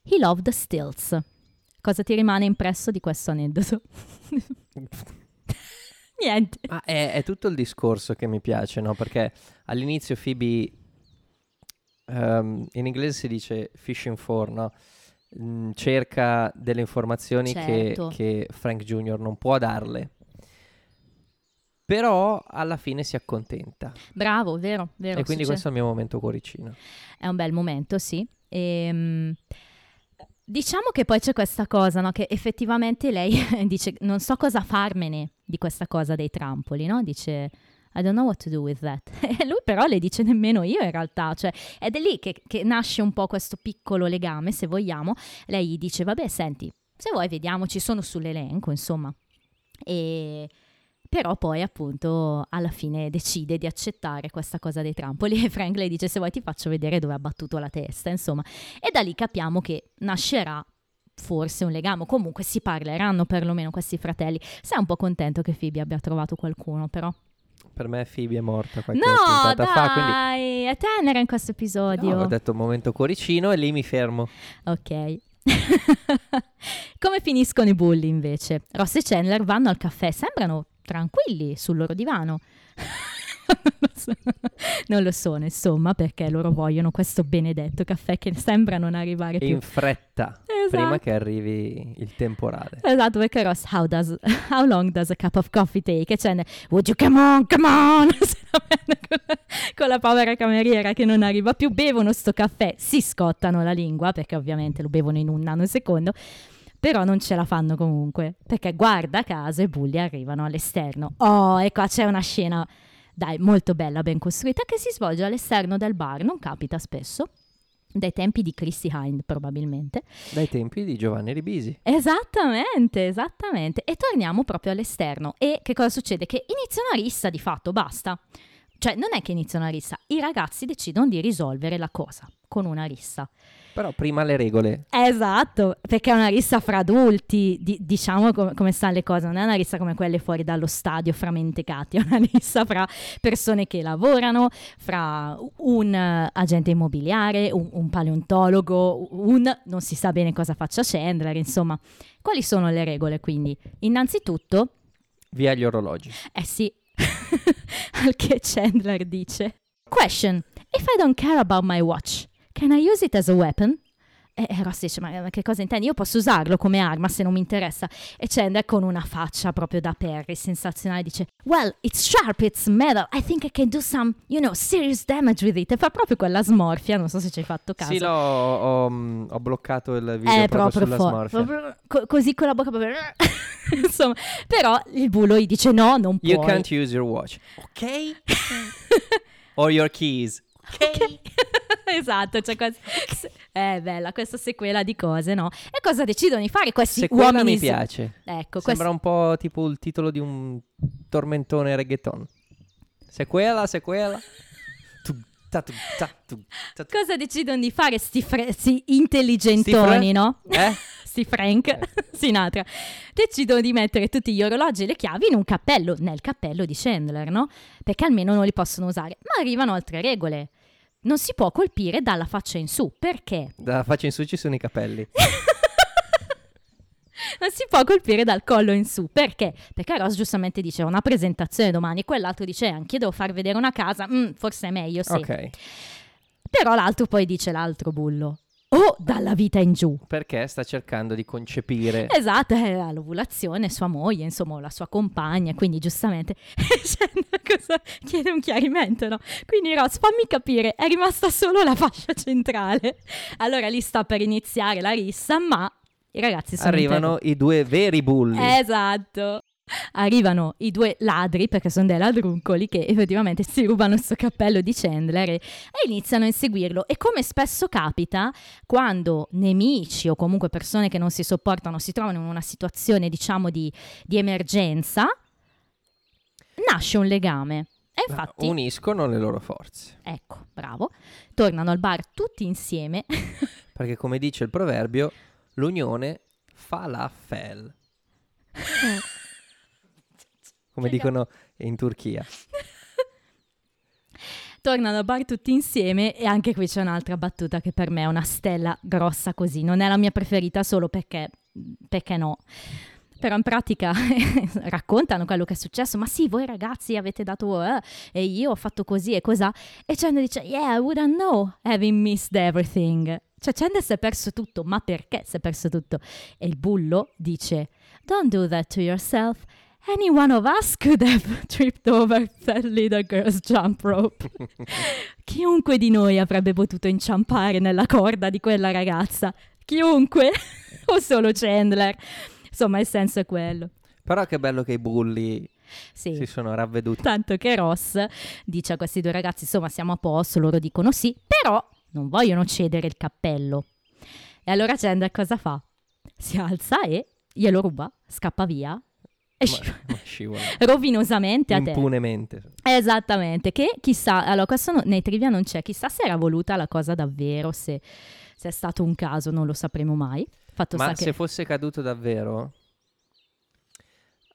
He loved the stilts. Cosa ti rimane impresso di questo aneddoto? [laughs] Niente. Ma è, è tutto il discorso che mi piace, no? Perché all'inizio Phoebe, ehm, in inglese si dice fishing for, no? Mm, cerca delle informazioni che- Certo. che, Frank Jr. non può darle. Però alla fine si accontenta. Bravo, vero, vero. e quindi succede. questo è il mio momento cuoricino. È un bel momento, sì. Ehm, diciamo che poi c'è questa cosa, no? Che effettivamente lei [laughs] dice, non so cosa farmene di questa cosa dei trampoli, no? Dice, I don't know what to do with that. [laughs] E lui però le dice nemmeno io in realtà, cioè ed è lì che, che nasce un po' questo piccolo legame, se vogliamo. Lei gli dice, vabbè, senti, se vuoi vediamoci, sono sull'elenco, insomma. E... Però poi appunto alla fine decide di accettare questa cosa dei trampoli [laughs] e Frank le dice se vuoi ti faccio vedere dove ha battuto la testa, insomma. E da lì capiamo che nascerà forse un legame, comunque si parleranno perlomeno questi fratelli. Sei un po' contento che Phoebe abbia trovato qualcuno però? Per me Phoebe è morta qualche no, puntata fa, quindi dai, è tenera in questo episodio. no, ho detto momento cuoricino e lì mi fermo. Ok. [laughs] Come finiscono i bulli invece? Ross e Chandler vanno al caffè, sembrano tranquilli sul loro divano. [laughs] [laughs] Non lo sono, insomma, perché loro vogliono questo benedetto caffè che sembra non arrivare più. In fretta, Esatto. prima che arrivi il temporale. Esatto, perché Ross, how, does, [laughs] how long does a cup of coffee take? E Chandler, would you come on, come on? [laughs] Con la povera cameriera che non arriva più, bevono sto caffè, si scottano la lingua, perché ovviamente lo bevono in un nanosecondo, però non ce la fanno comunque, perché guarda caso i bulli arrivano all'esterno. Oh, e qua c'è una scena, dai, molto bella, ben costruita, che si svolge all'esterno del bar, non capita spesso, dai tempi di Chrissy Hind probabilmente. Dai tempi di Giovanni Ribisi. Esattamente, esattamente. E torniamo proprio all'esterno. E che cosa succede? Che inizia una rissa di fatto, basta. Cioè, non è che inizia una rissa, i ragazzi decidono di risolvere la cosa con una rissa. Però prima le regole. Esatto, perché è una rissa fra adulti, di- diciamo com- come stanno le cose, non è una rissa come quelle fuori dallo stadio fra mentecati, [laughs] è una rissa fra persone che lavorano, fra un eh, agente immobiliare, un, un paleontologo, un non si sa bene cosa faccia Chandler, insomma. Quali sono le regole quindi? Innanzitutto, Via gli orologi. eh sì, [laughs] al che Chandler dice Question, if I don't care about my watch, can I use it as a weapon? E e Ross dice, ma ma che cosa intendi? Io posso usarlo come arma se non mi interessa. E Chandler con una faccia proprio da Perry, sensazionale, dice, Well, it's sharp, it's metal, I think I can do some, you know, serious damage with it. E fa proprio quella smorfia, non so se ci hai fatto caso. Sì, l'ho, ho, mm, ho bloccato il video è proprio, proprio sulla forte. smorfia. Proprio co- così con la bocca proprio... [laughs] Insomma, però il bullo gli dice no, non puoi. You can't use your watch. Ok? [laughs] Or your keys. Ok. [laughs] esatto, c'è questa... È bella questa sequela di cose, no? E cosa decidono di fare questi Se quella uomini? mi piace. Ecco, Sembra un po' tipo il titolo di un tormentone reggaeton. Sequela, sequela. Cosa decidono di fare sti, fre- sti intelligentoni, Sti no? Eh? [laughs] Sti Frank [laughs] Sinatra. Decidono di mettere tutti gli orologi e le chiavi in un cappello, nel cappello di Chandler, no? Perché almeno non li possono usare. Ma arrivano altre regole. Non si può colpire dalla faccia in su. Perché? Da faccia in su ci sono i capelli. [laughs] Non si può colpire dal collo in su. Perché? Perché Ross giustamente dice una presentazione domani, quell'altro dice anche io devo far vedere una casa, Mm, forse è meglio sì. Ok. Però l'altro poi dice l'altro bullo. O dalla vita in giù. Perché sta cercando di concepire. Esatto, è l'ovulazione, sua moglie, insomma, la sua compagna, quindi giustamente [laughs] cosa chiede un chiarimento, no? Quindi Ross, fammi capire, è rimasta solo la fascia centrale. Allora lì sta per iniziare la rissa, ma i ragazzi sono Arrivano i due veri bulli. Esatto. Arrivano i due ladri, perché sono dei ladruncoli, che effettivamente si rubano il suo cappello di Chandler e, e iniziano a inseguirlo. E come spesso capita, quando nemici o comunque persone che non si sopportano si trovano in una situazione, diciamo, di, di emergenza, nasce un legame. E infatti, Uniscono le loro forze. ecco, bravo, tornano al bar tutti insieme. [laughs] Perché come dice il proverbio, l'unione fa la fel. Come dicono in Turchia. [laughs] tornano al bar tutti insieme e anche qui c'è un'altra battuta che per me è una stella grossa così, non è la mia preferita solo perché, perché no. Però in pratica [laughs] raccontano quello che è successo, ma sì, voi ragazzi avete dato eh, e io ho fatto così e cos'ha. E Chandler dice, yeah, I wouldn't know having missed everything. Cioè Chandler si è perso tutto, ma perché si è perso tutto? E il bullo dice, don't do that to yourself. Any one of us could have [laughs] tripped over that little girl's jump rope. [laughs] Chiunque di noi avrebbe potuto inciampare nella corda di quella ragazza. Chiunque. [laughs] o solo Chandler. Insomma, il senso è quello. Però che bello che i bulli Sì. si sono ravveduti. Tanto che Ross dice a questi due ragazzi, insomma, siamo a posto, loro dicono sì, però non vogliono cedere il cappello. E allora Chandler cosa fa? Si alza e glielo ruba, scappa via Ma, sci- ma [laughs] rovinosamente a te. Impunemente. Esattamente, che chissà, allora questo no- nei trivia non c'è, chissà se era voluta la cosa davvero, se, se è stato un caso, non lo sapremo mai. Fatto Ma se che... fosse caduto davvero,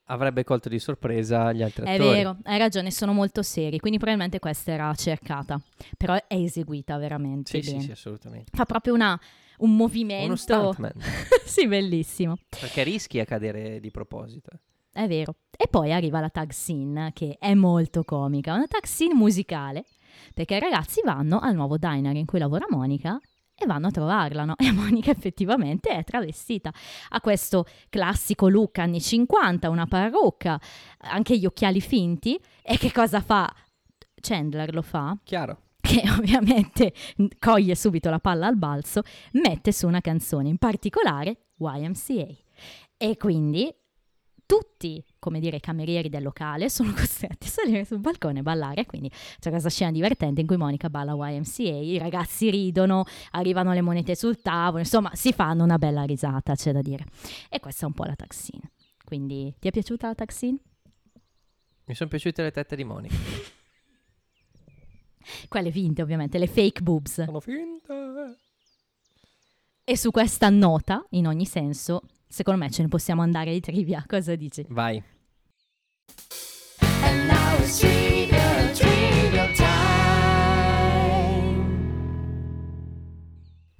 avrebbe colto di sorpresa gli altri È attori. vero, hai ragione, sono molto seri, quindi probabilmente questa era cercata, però è eseguita veramente Sì, sì, bene. sì, assolutamente. Fa proprio una, un movimento. Uno stuntman. [laughs] sì, bellissimo. Perché rischi a cadere di proposito. È vero. E poi arriva la tag scene, che è molto comica, una tag scene musicale, perché i ragazzi vanno al nuovo diner in cui lavora Monica e vanno a trovarla, no? [laughs] E Monica effettivamente è travestita. Ha questo classico look anni 50, una parrucca, anche gli occhiali finti. E che cosa fa? Chandler lo fa, Chiaro. che [laughs] ovviamente coglie subito la palla al balzo, mette su una canzone, in particolare YMCA. E quindi tutti, come dire, i camerieri del locale sono [laughs] costretti a salire sul balcone e ballare. Quindi c'è questa scena divertente in cui Monica balla YMCA, i ragazzi ridono, arrivano le monete sul tavolo, insomma, si fanno una bella risata, c'è da dire. E questa è un po' la taxine. Quindi ti è piaciuta la taxine? Mi sono piaciute le tette di Monica. [laughs] Quelle finte, ovviamente, le fake boobs. Sono finte. E su questa nota, in ogni senso, secondo me ce ne possiamo andare di trivia. [laughs] Cosa dici? Vai. And now it's trivia, trivia time.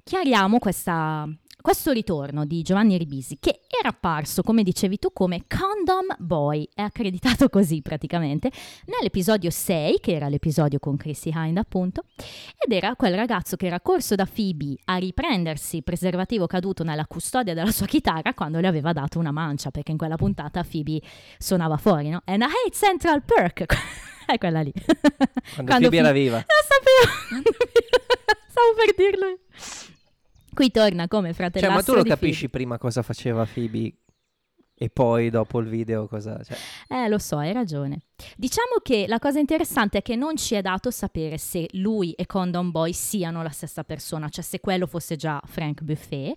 Chiariamo questa- questo ritorno di Giovanni Ribisi, che era apparso, come dicevi tu, come Condom Boy, è accreditato [laughs] così praticamente, nell'episodio 6, che era l'episodio con Chrissy Hind appunto, ed era quel ragazzo che era corso da Phoebe a riprendersi il preservativo caduto nella custodia della sua chitarra quando le aveva dato una mancia, perché in quella puntata Phoebe suonava fuori, no? And I hate Central Perk, [laughs] è quella lì. Quando, Phoebe era viva. Lo sapevo! [laughs] Stavo per dirlo. Qui torna come Cioè, fratellastro ma tu lo capisci prima cosa faceva Phoebe e poi dopo il video cosa... Cioè, Phoebe. Eh, lo so, hai ragione. Diciamo che la cosa interessante è che non ci è dato sapere se lui e Condom Boy siano la stessa persona, cioè se quello fosse già Frank Buffet.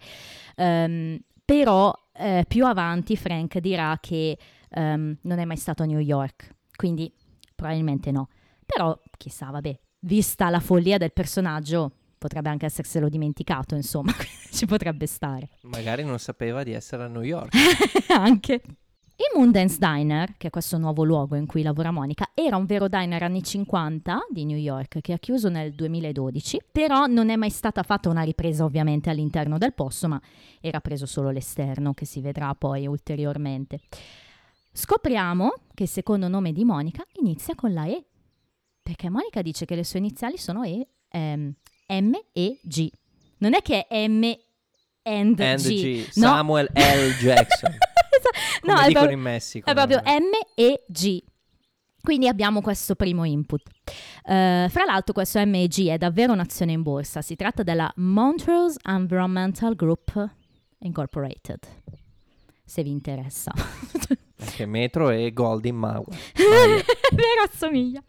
Ehm, però eh, più avanti Frank dirà che ehm, non è mai stato a New York, quindi probabilmente no. Però chissà, vabbè, vista la follia del personaggio, potrebbe anche esserselo dimenticato, insomma, [laughs] ci potrebbe stare. magari non sapeva di essere a New York. [laughs] anche. Il Moondance Diner, che è questo nuovo luogo in cui lavora Monica, era un vero diner anni 50 di New York che ha chiuso nel 2012, però non è mai stata fatta una ripresa ovviamente all'interno del posto, ma era preso solo l'esterno che si vedrà poi ulteriormente. Scopriamo che il secondo nome di Monica inizia con la E, perché Monica dice che le sue iniziali sono E, ehm, M e G. Non è che è M and, And G. G. No. Samuel L. [laughs] Jackson. no, come è dicono proprio, in Messico. è proprio M e G. Quindi abbiamo questo primo input. Eh, fra l'altro questo M e G è davvero un'azione in borsa. Si tratta della Montrose Environmental Group Incorporated. Se vi interessa. [laughs] Anche Metro e Goldie Mauer. [laughs] Vero, assomiglia.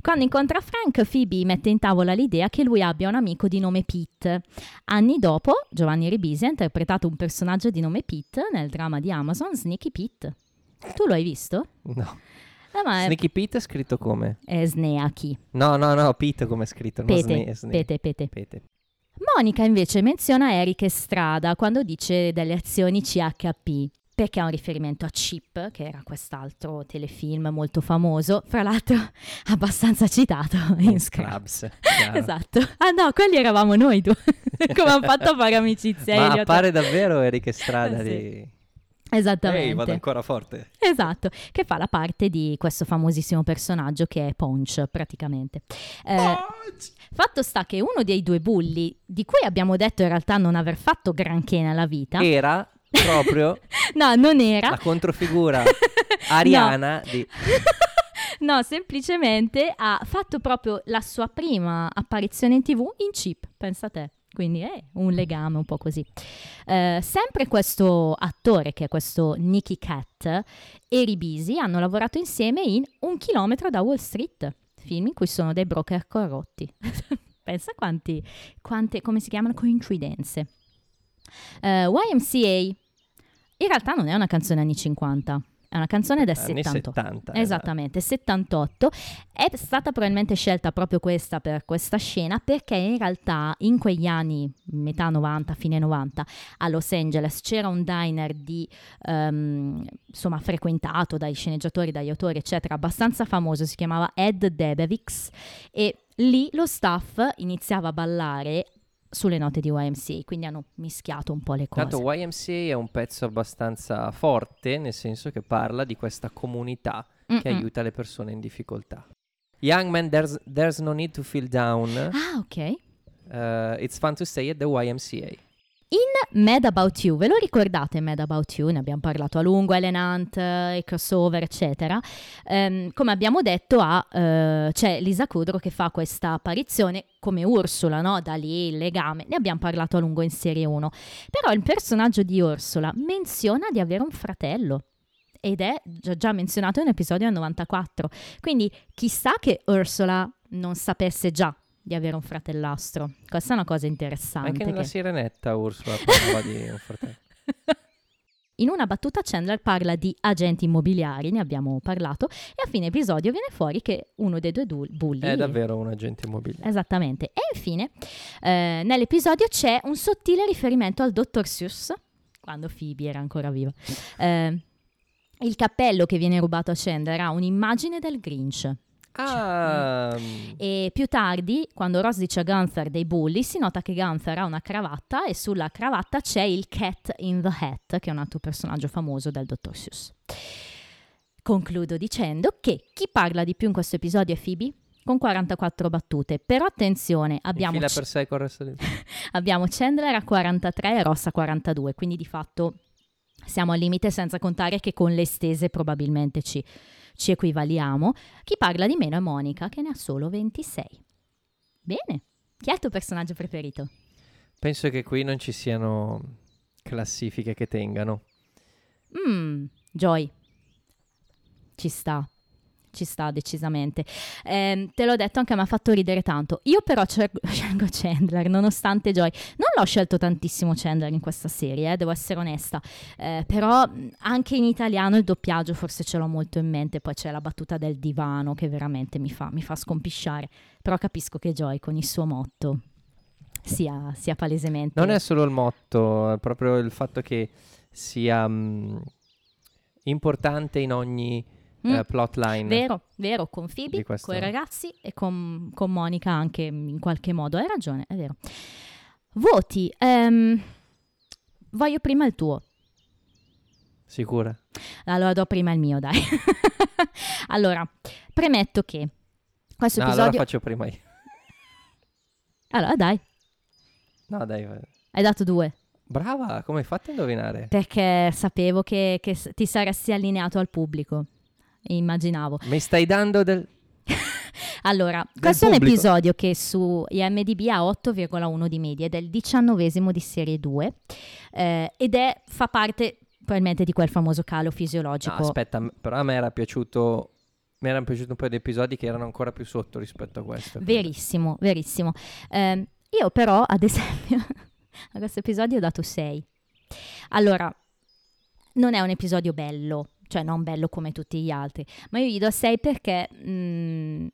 Quando incontra Frank, Phoebe mette in tavola l'idea che lui abbia un amico di nome Pete. Anni dopo, Giovanni Ribisi ha interpretato un personaggio di nome Pete nel dramma di Amazon Sneaky Pete. Tu lo hai visto? No. Eh, ma Sneaky Pete è scritto come? è Sneaky. No, no, no, Pete come è scritto. Pete, Sne- pete, pete. Pete. Monica invece menziona Eric Estrada quando dice delle azioni CHP. Perché è un riferimento a Chip, che era quest'altro telefilm molto famoso, fra l'altro [laughs] abbastanza citato in Scrubs. Scrubs. [laughs] Esatto. Ah no, quelli eravamo noi due. [laughs] Come hanno fatto a fare amicizia? Ma appare davvero Eric Estrada sì. di... Esattamente. Ehi, vado ancora forte. Esatto, che fa la parte di questo famosissimo personaggio che è Ponch praticamente. Eh, fatto sta che uno dei due bulli, di cui abbiamo detto in realtà non aver fatto granché nella vita, Era proprio [laughs] no, non era. la controfigura ariana [laughs] di... [laughs] No, semplicemente ha fatto proprio la sua prima apparizione in tv in chip, pensa te. Quindi è un legame un po' così. Eh, sempre questo attore, che è questo Nicky Cat, e Ribisi hanno lavorato insieme in Un chilometro da Wall Street, film in cui sono dei broker corrotti. Pensa quanti, quante, come si chiamano, coincidenze. Eh, YMCA, in realtà non è una canzone anni 50, è una canzone del Anni 78. 70. esatto. Esattamente, 78. È stata probabilmente scelta proprio questa per questa scena perché in realtà in quegli anni, metà 90, fine 90, a Los Angeles c'era un diner di, ehm, insomma, frequentato dai sceneggiatori, dagli autori, eccetera, abbastanza famoso, si chiamava Ed Debevix e lì lo staff iniziava a ballare sulle note di YMCA, quindi hanno mischiato un po' le cose. Tanto YMCA è un pezzo abbastanza forte, nel senso che parla di questa comunità che Mm-mm. aiuta le persone in difficoltà. Young man, there's, there's no need to feel down. Ah, ok. Uh, it's fun to stay at the YMCA. In Mad About You, ve lo ricordate Mad About You? Ne abbiamo parlato a lungo, Ellen Hunt, eh, i crossover, eccetera. Ehm, come abbiamo detto, ha, eh, c'è Lisa Kudrow che fa questa apparizione come Ursula, no? Da lì il legame. Ne abbiamo parlato a lungo in serie 1. Però il personaggio di Ursula menziona di avere un fratello. Ed è già, menzionato in episodio del 94. Quindi chissà che Ursula non sapesse già di avere un fratellastro. Questa è una cosa interessante. Anche nella che- sirenetta Ursula [laughs] parlava di un fratello. In una battuta Chandler parla di agenti immobiliari, ne abbiamo parlato, e a fine episodio viene fuori che uno dei due du- bulli... È davvero un agente immobiliare. Esattamente. E infine, eh, nell'episodio c'è un sottile riferimento al dottor Seuss, quando Phoebe era ancora viva. Eh, il cappello che viene rubato a Chandler ha un'immagine del Grinch. Ah, E più tardi, quando Ross dice a Gunther dei bulli, si nota che Gunther ha una cravatta e sulla cravatta c'è il Cat in the Hat, che è un altro personaggio famoso del Dottor Seuss. Concludo dicendo che chi parla di più in questo episodio è Phoebe, con 44 battute. Però attenzione, abbiamo, C- per sé [laughs] abbiamo Chandler a 43 e Ross a 42, quindi di fatto siamo al limite senza contare che con le stese probabilmente ci, ci equivaliamo. Chi parla di meno è Monica, che ne ha solo 26. Bene, chi è il tuo personaggio preferito? Penso che qui non ci siano classifiche che tengano. Mmm, Joy. Ci sta. Ci sta decisamente. Ehm, te l'ho detto anche mi ha fatto ridere tanto. Io però [laughs] scelgo Chandler, nonostante Joy. Non l'ho scelto tantissimo Chandler in questa serie, eh, devo essere onesta. Eh, però mh, anche in italiano il doppiaggio forse ce l'ho molto in mente. Poi c'è la battuta del divano che veramente mi fa, mi fa scompisciare. Però capisco che Joy con il suo motto sia, sia palesemente... Non è solo il motto, è proprio il fatto che sia mm, importante in ogni Mm. eh, plotline. Vero, vero, con Phoebe, con i ragazzi e con, con Monica anche in qualche modo. Hai ragione, è vero. Voti. ehm, voglio prima il tuo. Sicura? Allora do prima il mio, dai. [laughs] allora, premetto che questo No, allora episodio... faccio prima io. Allora, dai. No, dai. Hai dato due. Brava, come hai fatto a indovinare? Perché sapevo che, che ti saresti allineato al pubblico. Immaginavo. Mi stai dando del... [laughs] Allora, questo è un pubblico. episodio che su IMDb ha 8,1 di media ed è il diciannovesimo di serie 2 eh, ed è, fa parte probabilmente di quel famoso calo No, fisiologico. aspetta, m- però a me era piaciuto... Mi erano piaciuti un paio di episodi che erano ancora più sotto rispetto a questo. Verissimo, verissimo. Ehm, io però, ad esempio, [laughs] a questo episodio ho dato 6. Allora, non è un episodio bello, cioè non bello come tutti gli altri, ma io gli do 6 perché... mm,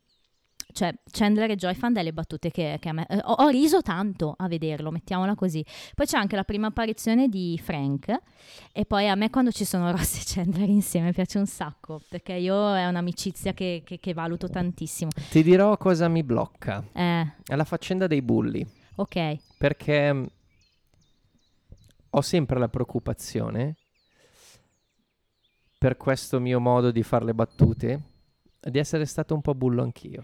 cioè, Chandler e Joy fanno delle battute che, che a me... eh, ho, ho riso tanto a vederlo, mettiamola così. Poi c'è anche la prima apparizione di Frank e poi a me quando ci sono [laughs] Ross e Chandler insieme piace un sacco, perché io è un'amicizia che, che- che valuto tantissimo. Ti dirò cosa mi blocca. Eh, È la faccenda dei bulli. ok. Perché mh, ho sempre la preoccupazione per questo mio modo di fare le battute di essere stato un po' bullo anch'io.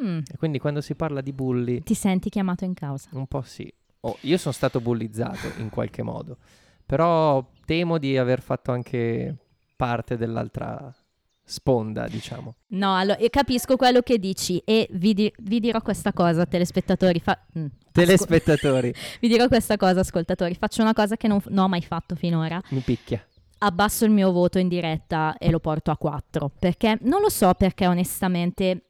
Mm, E quindi quando si parla di bulli, Ti senti chiamato in causa. un po' sì. Oh, io sono stato bullizzato in qualche modo, però temo di aver fatto anche parte dell'altra sponda, diciamo. No, allora, capisco quello che dici e vi, di- vi dirò questa cosa, telespettatori. fa- mm, asco- Telespettatori, [laughs] vi dirò questa cosa, ascoltatori. Faccio una cosa che non, f- non ho mai fatto finora. mi picchia. Abbasso il mio voto in diretta e lo porto a 4. Perché non lo so perché onestamente...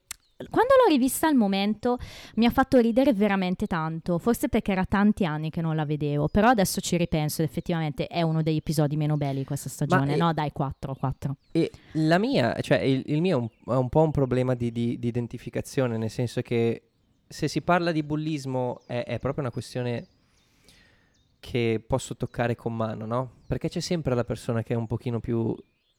Quando l'ho rivista al momento mi ha fatto ridere veramente tanto, forse perché era tanti anni che non la vedevo, però adesso ci ripenso ed effettivamente è uno degli episodi meno belli di questa stagione. eh, no, dai, 4, 4. E la mia, cioè il, il mio è un, è un po' un problema di, di- di identificazione, nel senso che se si parla di bullismo è, è proprio una questione che posso toccare con mano, no? Perché c'è sempre la persona che è un pochino più,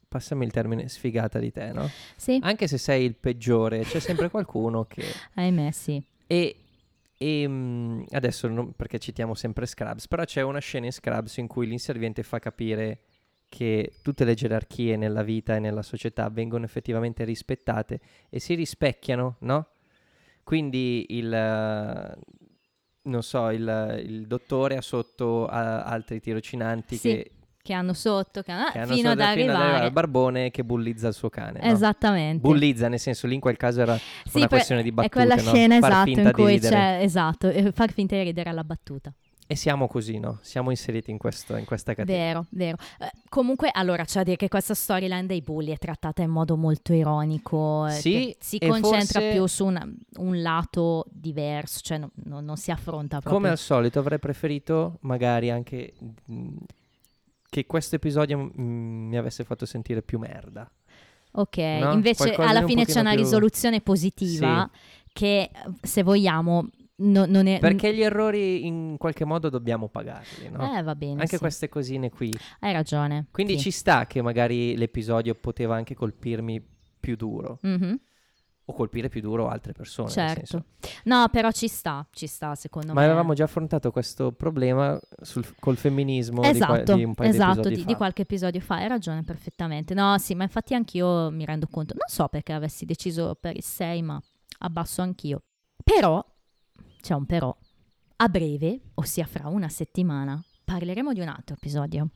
passami il termine, sfigata di te, no? Sì, Anche se sei il peggiore, c'è sempre qualcuno che... [laughs] ahimè sì. E, e, mm, adesso non- perché citiamo sempre Scrubs, però c'è una scena in Scrubs in cui l'inserviente fa capire che tutte le gerarchie nella vita e nella società vengono effettivamente rispettate e si rispecchiano, no? Quindi il, non so, il, il dottore ha sotto a- altri tirocinanti Sì, che, Che hanno sotto, che hanno- che hanno fino ad sotto- fino arrivare. al barbone che bullizza il suo cane. no? Esattamente. Bullizza, nel senso lì in quel caso era Sì, una questione di battute, È quella no? scena Far esatto in cui c'è, esatto, far finta di ridere alla battuta. E siamo così, no? Siamo inseriti in, questo, in questa catena. Vero, vero. Eh, comunque, allora, c'è da dire che questa storyline dei bulli è trattata in modo molto ironico. eh, Sì, che si concentra forse- più su una- un lato diverso, cioè no- no- non si affronta proprio. Come al solito avrei preferito magari anche mh, che questo episodio mh, mi avesse fatto sentire più merda. Ok, No? invece Qualcosa alla fine c'è una più- risoluzione positiva che, eh, se vogliamo, no- è... Perché gli errori in qualche modo dobbiamo pagarli, no? Eh, va bene, anche sì. queste cosine qui. Hai ragione. Quindi sì. ci sta che magari l'episodio poteva anche colpirmi più duro. Mhm, O colpire più duro altre persone. nel certo. senso. No, però ci sta, ci sta secondo Ma me. avevamo già affrontato questo problema sul- col femminismo di, qua- Esatto, di un paio esatto, di di, di qualche episodio fa, hai ragione perfettamente. No, sì, ma infatti anch'io mi rendo conto, non so perché avessi deciso per il 6, ma abbasso anch'io. Però, c'è un però, a breve, ossia fra una settimana, parleremo di un altro episodio.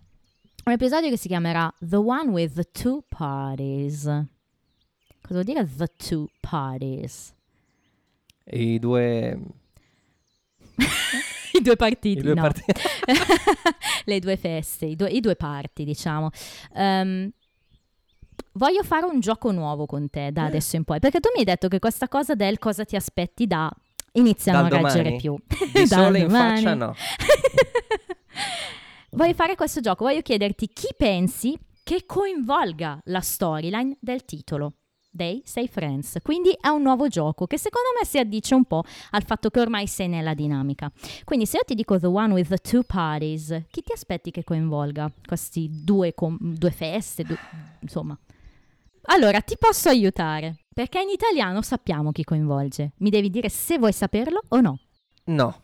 Un episodio che si chiamerà The One with the Two Parties. Cosa vuol dire The Two Parties? I due... [laughs] I due partiti, I due no. partiti. [laughs] le due feste, i due, i due parti, diciamo. Ehm, voglio fare un gioco nuovo con te da adesso in poi, perché tu mi hai detto che questa cosa del cosa ti aspetti da iniziano Dal a reggere domani? più. Di [laughs] sole in domani. faccia no. [laughs] voglio fare questo gioco, voglio chiederti chi pensi che coinvolga la storyline del titolo. Dei Sei Friends, quindi è un nuovo gioco che secondo me si addice un po' al fatto che ormai sei nella dinamica. Quindi se io ti dico The One with the Two Parties, chi ti aspetti che coinvolga questi due, com- due feste, du- insomma? Allora, ti posso aiutare, perché in italiano sappiamo chi coinvolge. Mi devi dire se vuoi saperlo o no. No,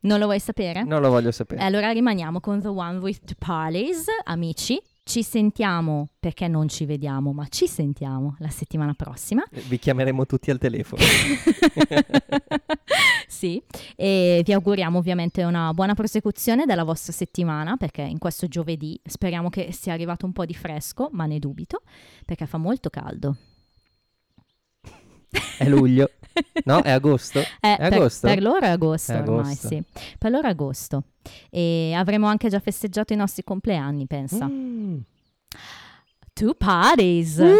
Non lo vuoi sapere? non lo voglio sapere. Allora rimaniamo con The One with the Parties, amici. Ci sentiamo perché non ci vediamo, ma ci sentiamo la settimana prossima. Vi chiameremo tutti al telefono. [laughs] sì, e vi auguriamo ovviamente una buona prosecuzione della vostra settimana perché in questo giovedì speriamo che sia arrivato un po' di fresco, ma ne dubito perché fa molto caldo. È luglio. No, è agosto? [laughs] Eh, È per, agosto? per loro è agosto, È ormai, agosto. sì. Per loro è agosto. E avremo anche già festeggiato i nostri compleanni, pensa. Mm. Two parties! Uh!